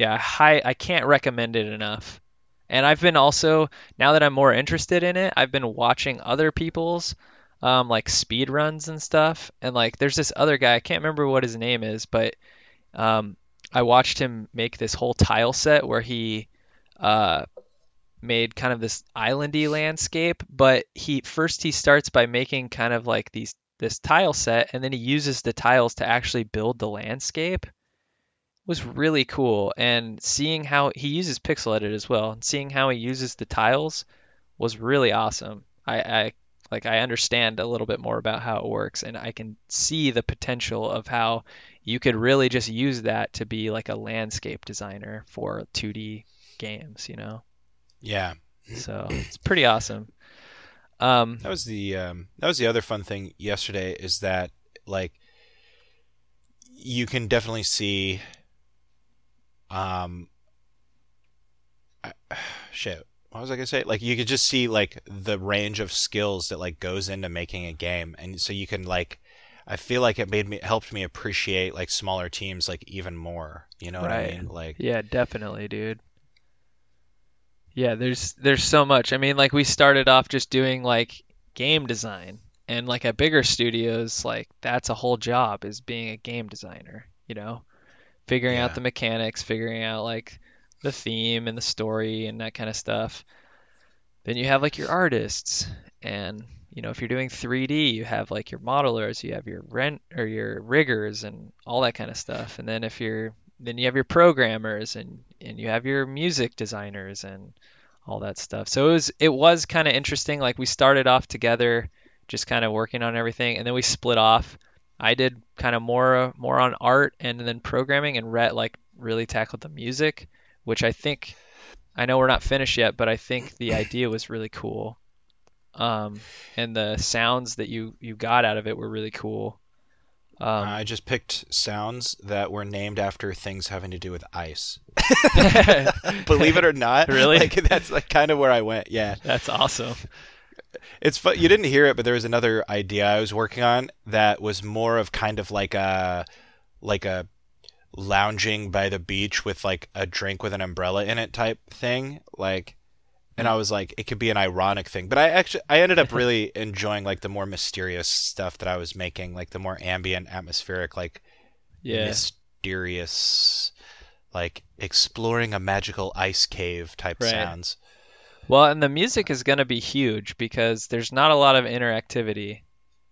yeah, hi, I can't recommend it enough. And I've been also now that I'm more interested in it, I've been watching other people's um, like speed runs and stuff. And like, there's this other guy, I can't remember what his name is, but um, I watched him make this whole tile set where he uh, made kind of this islandy landscape. But he first he starts by making kind of like these this tile set, and then he uses the tiles to actually build the landscape was really cool. And seeing how he uses Pyxel Edit as well and seeing how he uses the tiles was really awesome. I, I like i understand a little bit more about how it works and i can see the potential of how you could really just use that to be like a landscape designer for 2d games you know? Yeah. so it's pretty awesome. Um That was the um, that was the other fun thing yesterday is that like you can definitely see um I, shit. What was I gonna say? Like you could just see like the range of skills that like goes into making a game. And so you can like I feel like it made me helped me appreciate like smaller teams like even more. You know what I mean? Like Yeah, definitely, dude. Yeah, there's there's so much. I mean, like we started off just doing like game design. And like at bigger studios, like that's a whole job is being a game designer, you know? Figuring out the mechanics, figuring out like the theme and the story and that kind of stuff. Then you have like your artists and you know, if you're doing 3D, you have like your modelers, you have your rent or your riggers and all that kind of stuff. And then if you're then you have your programmers and and you have your music designers and all that stuff. So it was it was kind of interesting. Like we started off together, just kind of working on everything, and then we split off. I did kind of more more on art and then programming, and Rhett like really tackled the music, which I think I know we're not finished yet, but I think the idea was really cool. Um, and the sounds that you you got out of it were really cool. Um, I just picked sounds that were named after things having to do with ice. Believe it or not, Really? like that's like kind of where I went. Yeah, That's awesome. It's fun. You didn't hear it, but there was another idea I was working on that was more of kind of like a like a lounging by the beach with like a drink with an umbrella in it type thing. Like, and I was like, it could be an ironic thing, but I actually I ended up really enjoying like the more mysterious stuff that I was making, like the more ambient, atmospheric, like Yeah. mysterious, like exploring a magical ice cave type Right. sounds. Well, and the music is going to be huge because there's not a lot of interactivity.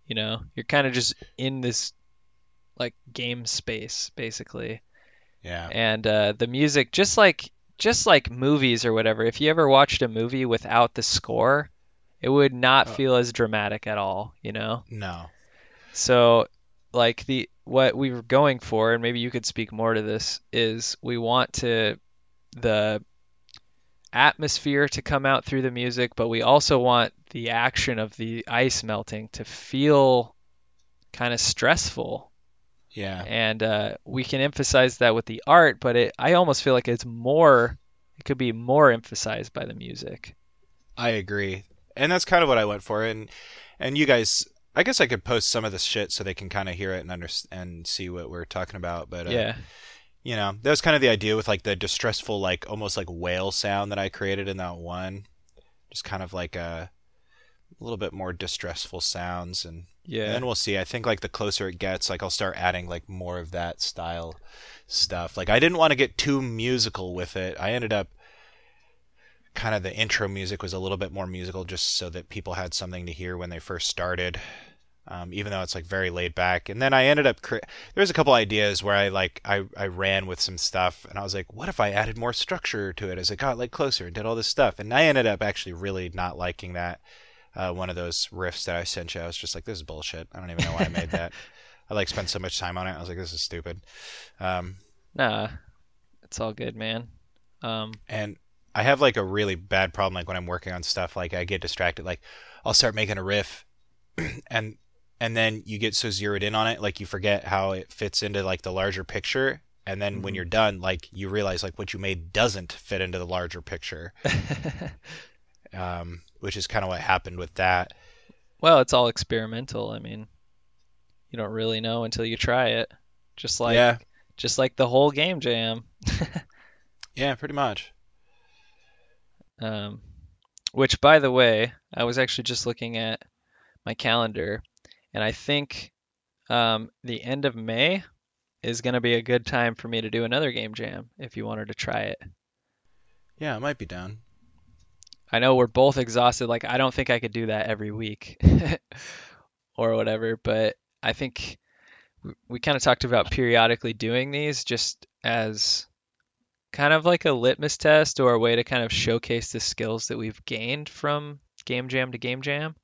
You know, you're kind of just in this like game space basically. Yeah. And uh, the music, just like just like movies or whatever, if you ever watched a movie without the score, it would not Oh. feel as dramatic at all. You know. No. So, like the what we were going for, and maybe you could speak more to this, is we want to the atmosphere to come out through the music, but we also want the action of the ice melting to feel kind of stressful. Yeah. And uh, we can emphasize that with the art, but it I almost feel like it's more it could be more emphasized by the music. I agree. And that's kind of what I went for and and you guys I guess I could post some of this shit so they can kind of hear it and under, and see what we're talking about, but uh, yeah. You know, that was kind of the idea with like the distressful like almost like whale sound that I created in that one. Just kind of like a, a little bit more distressful sounds and Yeah. And then we'll see. I think like the closer it gets, like I'll start adding like more of that style stuff. Like I didn't want to get too musical with it. I ended up kind of the intro music was a little bit more musical just so that people had something to hear when they first started. Um, even though it's like very laid back. And then I ended up cre- there was a couple ideas where I like I I ran with some stuff, and I was like, what if I added more structure to it as it got like closer and did all this stuff? And I ended up actually really not liking that. Uh, one of those riffs that I sent you, I was just like, this is bullshit. I don't even know why I made that. I like spent so much time on it. I was like, this is stupid. Um, Nah, it's all good, man. Um, and I have like a really bad problem like when I'm working on stuff like I get distracted like I'll start making a riff and and then you get so zeroed in on it like you forget how it fits into like the larger picture and then when Mhm. you're done like you realize like what you made doesn't fit into the larger picture um, which is kind of what happened with that well, it's all experimental. I mean, you don't really know until you try it. Just like yeah just like the whole game jam. yeah pretty much Um, which, by the way, I was actually just looking at my calendar, and I think um, the end of May is going to be a good time for me to do another game jam if you wanted to try it. yeah I might be down I know we're both exhausted. Like, I don't think I could do that every week or whatever, but I think we kind of talked about periodically doing these just as kind of like a litmus test or a way to kind of showcase the skills that we've gained from game jam to game jam.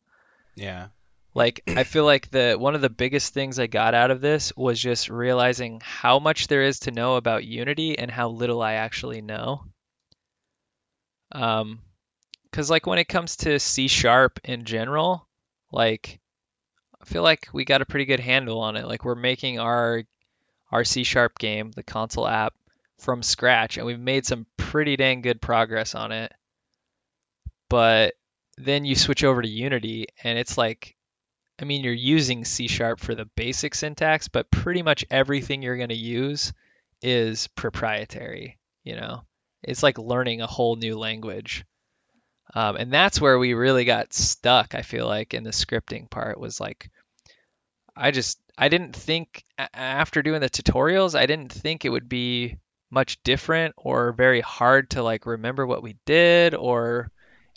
yeah Like I feel like the one of the biggest things I got out of this was just realizing how much there is to know about Unity and how little I actually know. Um, because like when it comes to C sharp in general, like I feel like we got a pretty good handle on it. Like we're making our our C sharp game, the console app, from scratch, and we've made some pretty dang good progress on it. But then you switch over to Unity, and it's like, I mean, you're using C sharp for the basic syntax, but pretty much everything you're going to use is proprietary. You know, it's like learning a whole new language. Um, and that's where we really got stuck, I feel like, in the scripting part was like, I just, I didn't think, after doing the tutorials, I didn't think it would be much different or very hard to like remember what we did or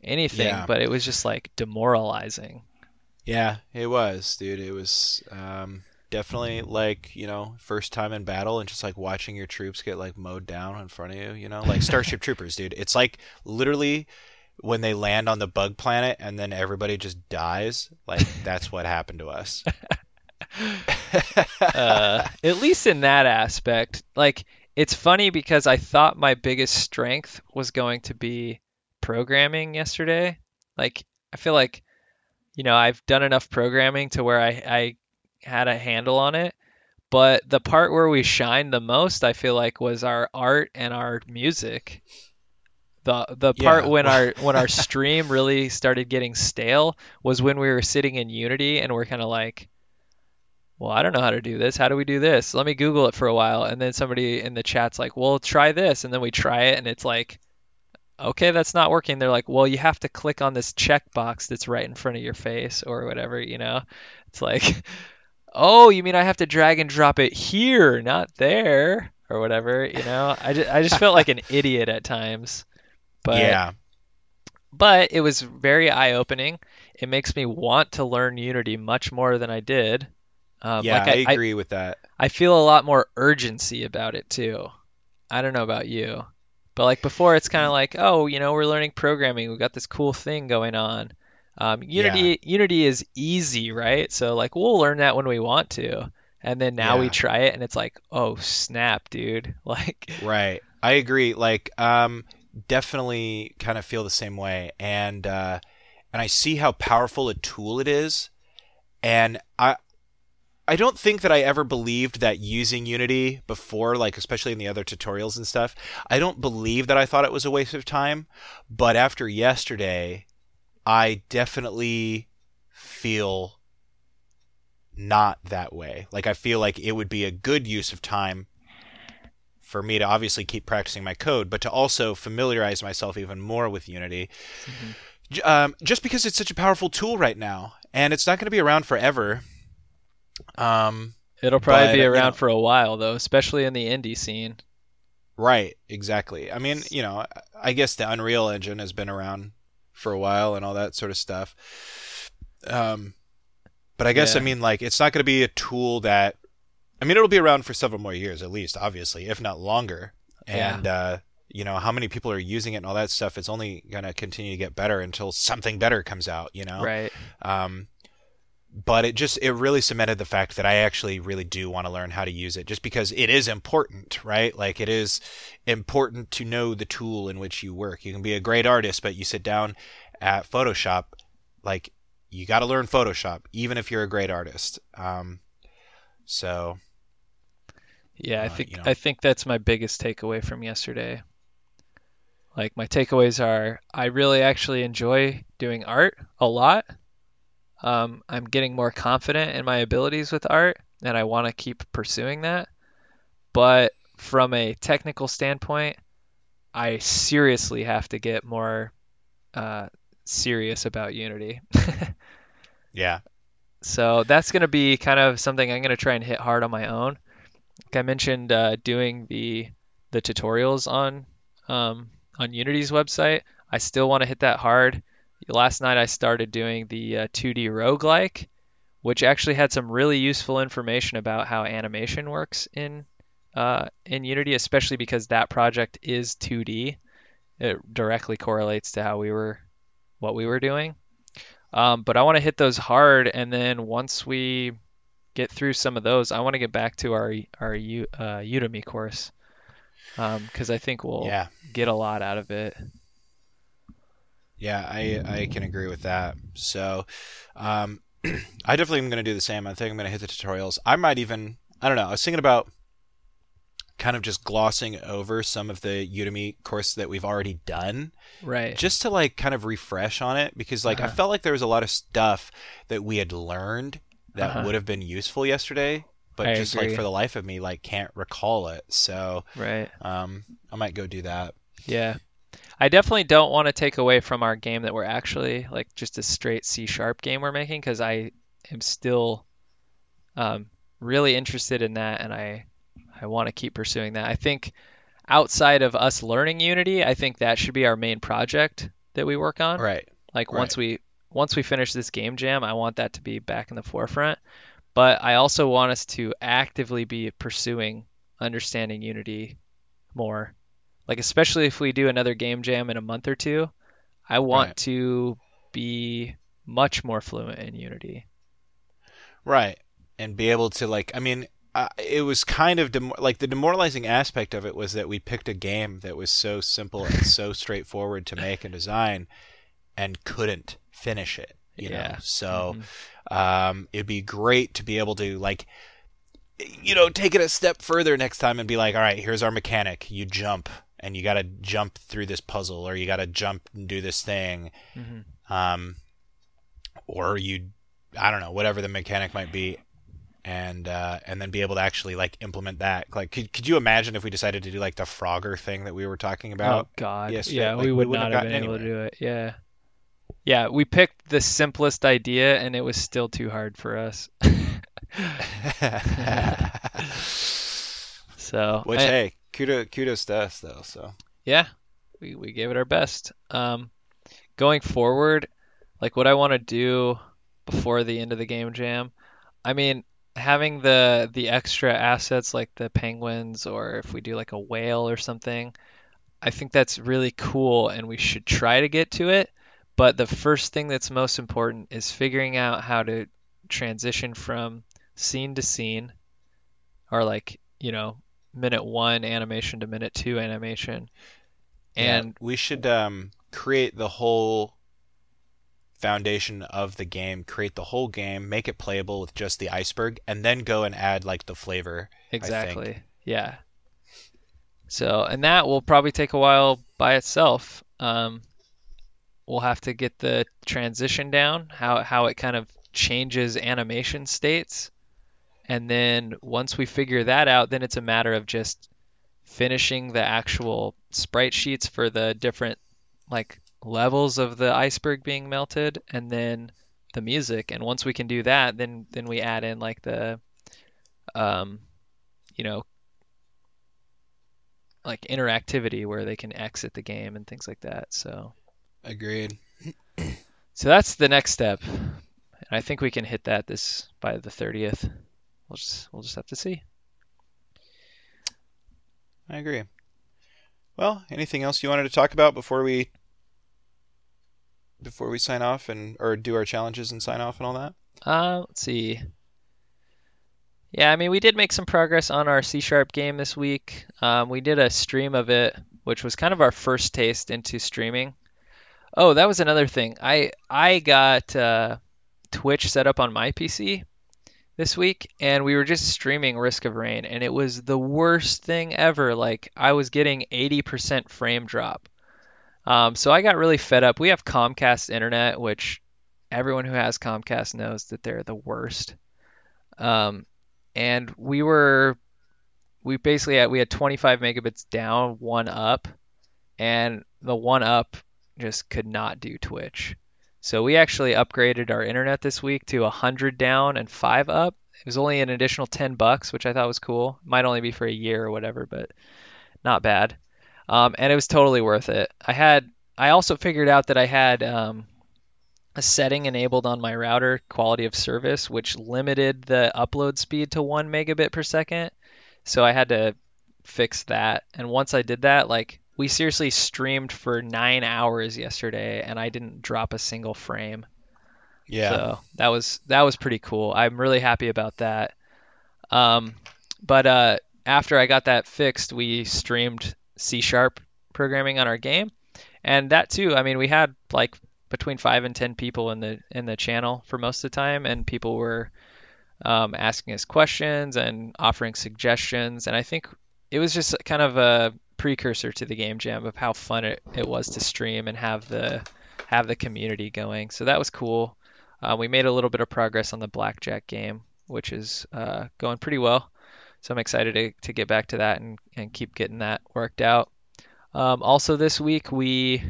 anything, Yeah. but it was just like demoralizing. Yeah, it was, dude. It was um, definitely like you know first time in battle and just like watching your troops get like mowed down in front of you. You know, like Starship Troopers, dude. It's like literally when they land on the bug planet and then everybody just dies. Like that's what happened to us. uh, at least in that aspect. Like, it's funny because I thought my biggest strength was going to be programming yesterday. Like, I feel like, you know, I've done enough programming to where I, I had a handle on it. But the part where we shined the most, I feel like, was our art and our music. The the part when our when our stream really started getting stale was when we were sitting in Unity and we're kind of like, well, I don't know how to do this. How do we do this? Let me Google it for a while. And then somebody in the chat's like, well, try this. And then we try it and it's like, okay, that's not working. They're like, well, you have to click on this checkbox that's right in front of your face or whatever, you know? It's like, oh, you mean I have to drag and drop it here, not there or whatever, you know? I just, I just felt like an idiot at times. But yeah, but it was very eye-opening. It makes me want to learn Unity much more than I did. Um, yeah, like I agree with that. I feel a lot more urgency about it too. I don't know about you, but like before, it's kind of like, oh, you know, we're learning programming. We've got this cool thing going on. Um, Unity, Unity is easy, right? So like we'll learn that when we want to, and then now we try it, and it's like, oh snap, dude! Like, Right. I agree. Like, um, definitely kind of feel the same way, and uh, and I see how powerful a tool it is, and I. I don't think that I ever believed that using Unity before, like especially in the other tutorials and stuff. I don't believe that I thought it was a waste of time, but after yesterday, I definitely feel not that way. Like I feel like it would be a good use of time for me to obviously keep practicing my code, but to also familiarize myself even more with Unity. J- Um, just because it's such a powerful tool right now, and it's not going to be around forever. Um, it'll probably But, be you around know- for a while though, especially in the indie scene. right, exactly. I mean, you know, I guess the Unreal Engine has been around for a while and all that sort of stuff. Um, But I guess Yeah. I mean like it's not going to be a tool that I mean it'll be around for several more years at least, obviously, if not longer. Yeah. And uh, you know how many people are using it and all that stuff. It's only going to continue to get better until something better comes out. You know. Right. Um, but it just it really cemented the fact that I actually really do want to learn how to use it, just because it is important, right? Like it is important to know the tool in which you work. You can be a great artist, but you sit down at Photoshop, like you got to learn Photoshop, even if you're a great artist. Um, so Yeah, I Uh, think you know. I think that's my biggest takeaway from yesterday. Like my takeaways are I really actually enjoy doing art a lot. Um, I'm getting more confident in my abilities with art and I want to keep pursuing that. But from a technical standpoint, I seriously have to get more uh, serious about Unity. yeah, So that's going to be kind of something I'm going to try and hit hard on my own. Like I mentioned, uh, doing the the tutorials on um, on Unity's website. I still want to hit that hard. Last night I started doing the uh, 2D roguelike, which actually had some really useful information about how animation works in uh, in Unity, especially because that project is 2D. It directly correlates to how we were what we were doing. Um, but I want to hit those hard, and then once we get through some of those, I want to get back to our our U, uh, Udemy course because I think we'll yeah, get a lot out of it. Yeah. I I can agree with that. So, um, I definitely am going to do the same. I think I'm going to hit the tutorials. I might even I don't know. I was thinking about kind of just glossing over some of the Udemy course that we've already done Right. just to like kind of refresh on it because like I Uh-huh. felt like there was a lot of stuff that we had learned that Uh-huh. would have been useful yesterday, but I just like for the life of me, like can't recall it. So right. um, I might go do that. Yeah. I definitely don't want to take away from our game that we're actually like just a straight C sharp game we're making because I am still um, really interested in that and I I want to keep pursuing that. I think outside of us learning Unity, I think that should be our main project that we work on. Right. Like Right. once we once we finish this game jam, I want that to be back in the forefront. But I also want us to actively be pursuing understanding Unity more. Like especially if we do another game jam in a month or two, I want Right. to be much more fluent in Unity. Right. And be able to like I mean uh, it was kind of dem- like the demoralizing aspect of it was that we picked a game that was so simple and so straightforward to make and design and couldn't finish it you know Yeah. so Mhm. um, it'd be great to be able to like you know take it a step further next time and be like all right here's our mechanic you jump and you got to jump through this puzzle or you got to jump and do this thing Mhm. um, or you i don't know whatever the mechanic might be and uh, and then be able to actually like implement that like could, could you imagine if we decided to do like the frogger thing that we were talking about Oh God. yesterday. Yeah, Like, we we would wouldn't have have been gotten able to do it. Yeah. Yeah, we picked the simplest idea and it was still too hard for us. so which I- hey kudos kudos to us though so yeah, we, we gave it our best. Um, going forward, like what I want to do before the end of the game jam, I mean, having the the extra assets like the penguins, or if we do like a whale or something, I think that's really cool, and we should try to get to it. But the first thing that's most important is figuring out how to transition from scene to scene, or like you know minute one animation to minute two animation. Yeah, And we should um, create the whole foundation of the game, create the whole game, make it playable with just the iceberg, and then go and add like the flavor. Exactly. Yeah. So, and that will probably take a while by itself. Um, we'll have to get the transition down, how how it kind of changes animation states, and then once we figure that out, then it's a matter of just finishing the actual sprite sheets for the different like levels of the iceberg being melted, and then the music. And once we can do that, then then we add in like the um, you know, like interactivity where they can exit the game and things like that. So, Agreed. so that's the next step. and I think we can hit that this by the 30th. We'll just we'll just have to see. I agree. Well, anything else you wanted to talk about before we before we sign off and or do our challenges and sign off and all that? Uh, let's see. Yeah, I mean, we did make some progress on our C sharp game this week. Um, we did a stream of it, which was kind of our first taste into streaming. Oh, that was another thing. I I got uh, Twitch set up on my PC this week, and we were just streaming Risk of Rain, and it was the worst thing ever. Like I was getting 80% frame drop. Um, so I got really fed up. We have Comcast internet, which everyone who has Comcast knows that they're the worst. Um, and we were we basically had we had 25 megabits down, one up, and the one up just could not do Twitch. So we actually upgraded our internet this week to 100 down and 5 up. It was only an additional 10 bucks, which I thought was cool. Might only be for a year or whatever, but not bad. Um, and it was totally worth it. I had I also figured out that I had um, a setting enabled on my router, quality of service, which limited the upload speed to one megabit per second. So I had to fix that. And once I did that, like we seriously streamed for nine hours yesterday, and I didn't drop a single frame. Yeah. So that was that was pretty cool. I'm really happy about that. Um, but uh, after I got that fixed, we streamed C sharp programming on our game, and that too. I mean, we had like between five and ten people in the in the channel for most of the time, and people were um, asking us questions and offering suggestions. And I think it was just kind of a precursor to the game jam of how fun it, it was to stream and have the have the community going. So that was cool. Uh, we made a little bit of progress on the blackjack game, which is uh, going pretty well. So I'm excited to, to get back to that and, and keep getting that worked out. Um, also this week we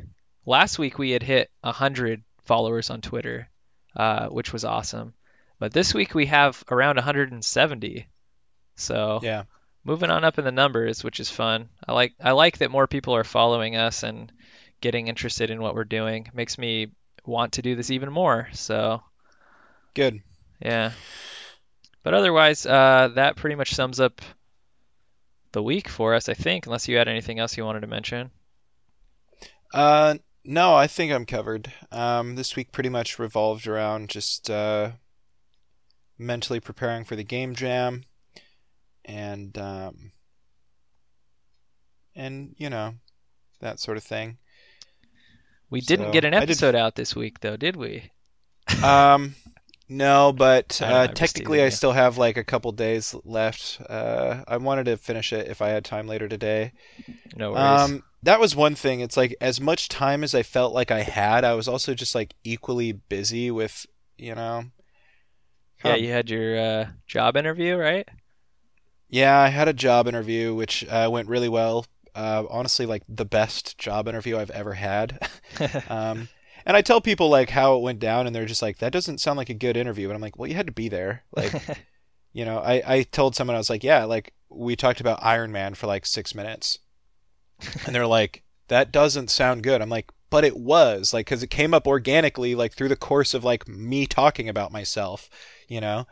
last week we had hit 100 followers on Twitter, uh, which was awesome. But this week we have around 170. So Yeah. Moving on up in the numbers, which is fun. I like I like that more people are following us and getting interested in what we're doing. It makes me want to do this even more. So Good. yeah. But otherwise, uh, that pretty much sums up the week for us, I think, unless you had anything else you wanted to mention. Uh, no, I think I'm covered. Um, this week pretty much revolved around just uh, mentally preparing for the game jam, and um, and you know that sort of thing. We didn't So, get an I episode out this week, though, did we? Um, no, but I uh, I'm technically I you. still have like a couple days left. Uh, I wanted to finish it if I had time later today. No worries. Um, that was one thing. It's like as much time as I felt like I had, I was also just like equally busy with, you know. yeah, you had your uh, job interview, right? Yeah, I had a job interview which uh, went really well. Uh, honestly, like the best job interview I've ever had. um, and I tell people like how it went down, and they're just like, "That doesn't sound like a good interview." And I'm like, "Well, you had to be there." Like, you know, I I told someone I was like, "Yeah, like we talked about Iron Man for like six minutes," and they're like, "That doesn't sound good." I'm like, "But it was like because it came up organically, like through the course of like me talking about myself, you know."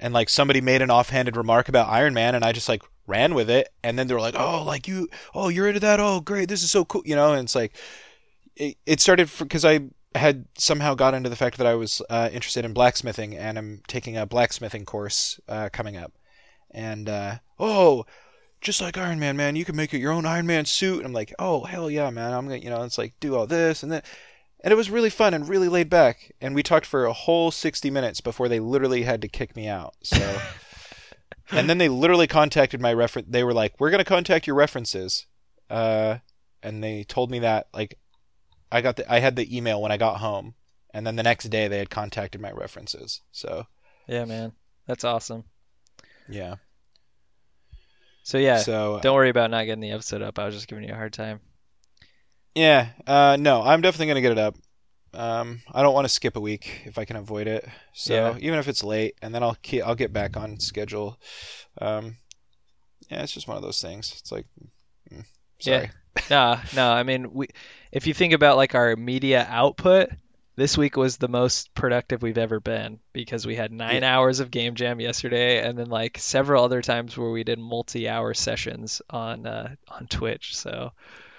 And like somebody made an offhanded remark about Iron Man, and I just like ran with it, and then they were like, "Oh, like you, oh, you're into that? Oh, great, this is so cool," you know. And it's like, it, it started because I had somehow got into the fact that I was uh, interested in blacksmithing, and I'm taking a blacksmithing course uh, coming up, and uh, oh. Just like Iron Man, man, you can make it your own Iron Man suit. And I'm like, oh hell yeah, man! I'm gonna, you know, it's like do all this and that, and it was really fun and really laid back. And we talked for a whole 60 minutes before they literally had to kick me out. So, and then they literally contacted my reference. They were like, "We're gonna contact your references," uh, and they told me that like, I got the I had the email when I got home, and then the next day they had contacted my references. So yeah, man, that's awesome. yeah, So yeah, so don't worry about not getting the episode up. I was just giving you a hard time. Yeah, uh, no, I'm definitely gonna get it up. Um, I don't want to skip a week if I can avoid it. So Yeah. even if it's late, and then I'll keep, I'll get back on schedule. Um, yeah, it's just one of those things. It's like, mm, Yeah. sorry. no, no. I mean, we if you think about like our media output, this week was the most productive we've ever been because we had nine Yeah. hours of game jam yesterday, and then like several other times where we did multi-hour sessions on uh, on Twitch. So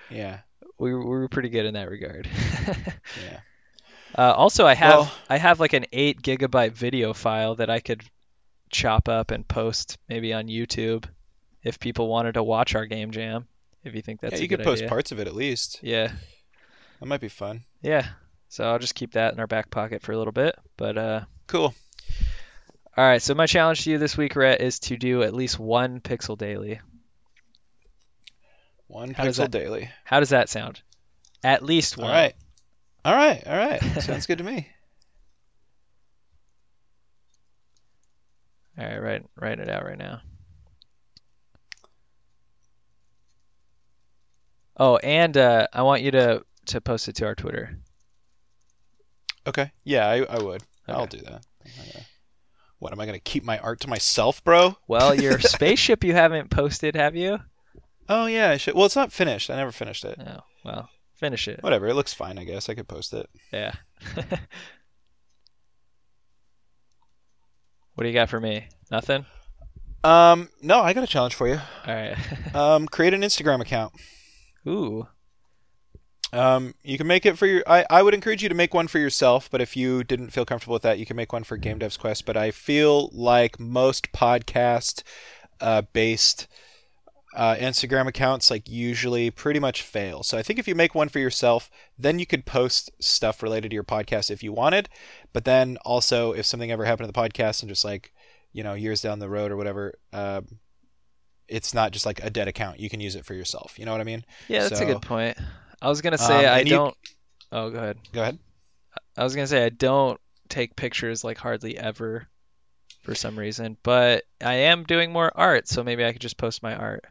Yeah. We, we were pretty good in that regard. Yeah. uh, also, I have Well- I have like an eight gigabyte video file that I could chop up and post maybe on YouTube if people wanted to watch our game jam. If you think that's yeah, a you good could post idea. parts of it at least. Yeah. That might be fun. Yeah. So I'll just keep that in our back pocket for a little bit. But uh Cool. all right, so my challenge to you this week, Rhett, is to do at least one pixel daily. One How pixel that- daily. How does that sound? At least one. All right. All right. All right. Sounds good to me. All right, write write it out right now. Oh, and uh, I want you to to post it to our Twitter. Okay. Yeah, I, I would. I'll do that. Gonna- What am I gonna keep my art to myself, bro? Well, your spaceship you haven't posted, have you? Oh yeah, I should. Well, it's not finished. I never finished it. Oh, well, finish it. Whatever. It looks fine. I guess I could post it. Yeah. what do you got for me? Nothing? Um, no, I got a challenge for you. All right. Um, create an Instagram account. Ooh. Um, you can make it for your. I, I would encourage you to make one for yourself, but if you didn't feel comfortable with that, you can make one for Game Devs Quest. But I feel like most podcast uh, based uh, Instagram accounts like usually pretty much fail. So I think if you make one for yourself, then you could post stuff related to your podcast if you wanted. But then also, if something ever happened to the podcast and just like you know years down the road or whatever. Um, it's not just like a dead account. You can use it for yourself. You know what I mean? Yeah, that's a good point. I was gonna say Um, I don't. Oh, go ahead. Go ahead. I was gonna say I don't take pictures like hardly ever, for some reason. But I am doing more art, so maybe I could just post my art.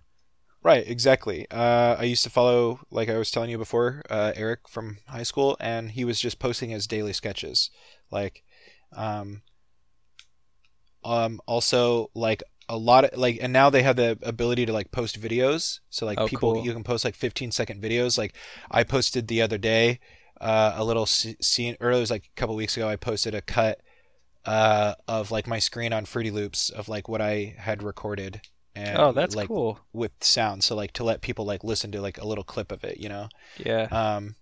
Right, exactly. Uh, I used to follow, like I was telling you before, uh, Eric from high school, and he was just posting his daily sketches. Like, um, um, also like a lot of like, and now they have the ability to like post videos. So like Oh, people, cool. you can post like 15 second videos. Like I posted the other day, uh, a little scene, or it was like a couple weeks ago. I posted a cut, uh, of like my screen on Fruity Loops of like what I had recorded. And oh, that's like cool. with sound so like to let people like listen to like a little clip of it you know? Yeah. um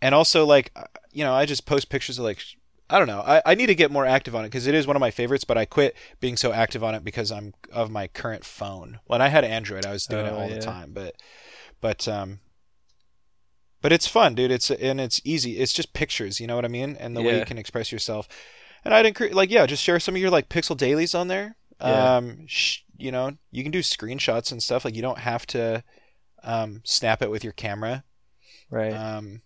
and also like uh, you know i just post pictures of like i don't know. I, I need to get more active on it because it is one of my favorites but i quit being so active on it because i'm of my current phone. When i had android i was doing it Oh, all yeah. the time but but um but it's fun dude. It's and it's easy. It's just pictures you know what i mean? And the way you can express yourself. And i'd encourage like yeah just share some of your like pixel dailies on there Yeah. um sh- you know you can do screenshots and stuff like you don't have to um snap it with your camera Right. um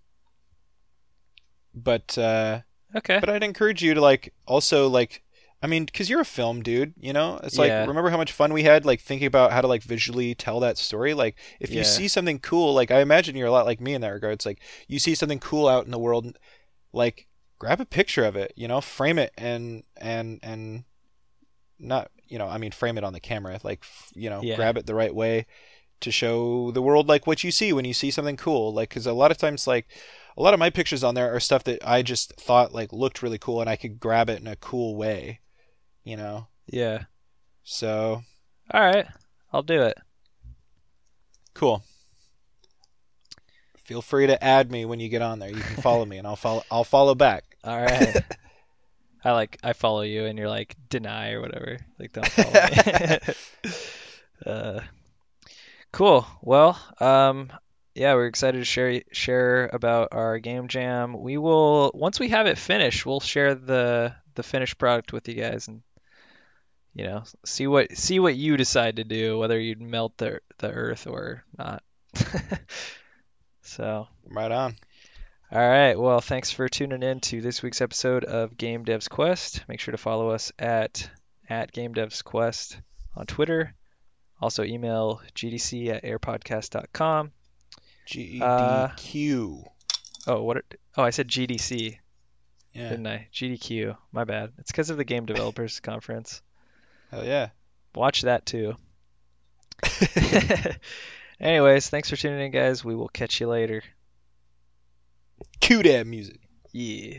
but uh okay. but i'd encourage you to like also like i mean because you're a film dude you know it's like Yeah. remember how much fun we had like thinking about how to like visually tell that story like if you see something cool like i imagine you're a lot like me in that regard it's like you see something cool out in the world like grab a picture of it you know frame it and and and not you know i mean frame it on the camera like you know Yeah. grab it the right way to show the world like what you see when you see something cool like because a lot of times like a lot of my pictures on there are stuff that i just thought like looked really cool and i could grab it in a cool way you know Yeah. so All right. I'll do it. cool feel free to add me when you get on there you can follow me and i'll follow i'll follow back All right. I like I follow you and you're like deny or whatever. Like don't follow me. uh, cool. Well, um, yeah, we're excited to share share about our game jam. We will once we have it finished, we'll share the the finished product with you guys and you know see what see what you decide to do, whether you'd melt the the earth or not. so. right on All right. Well, thanks for tuning in to this week's episode of Game Devs Quest. Make sure to follow us at at Game Devs Quest on Twitter. Also email gdc at airpodcast.com. Uh, GDQ. Oh, what? It, oh, I said GDC, yeah. didn't I? GDQ. My bad. It's because of the Game Developers Conference. Hell yeah. Watch that too. Anyways, thanks for tuning in, guys. We will catch you later. Cue that music. Yeah.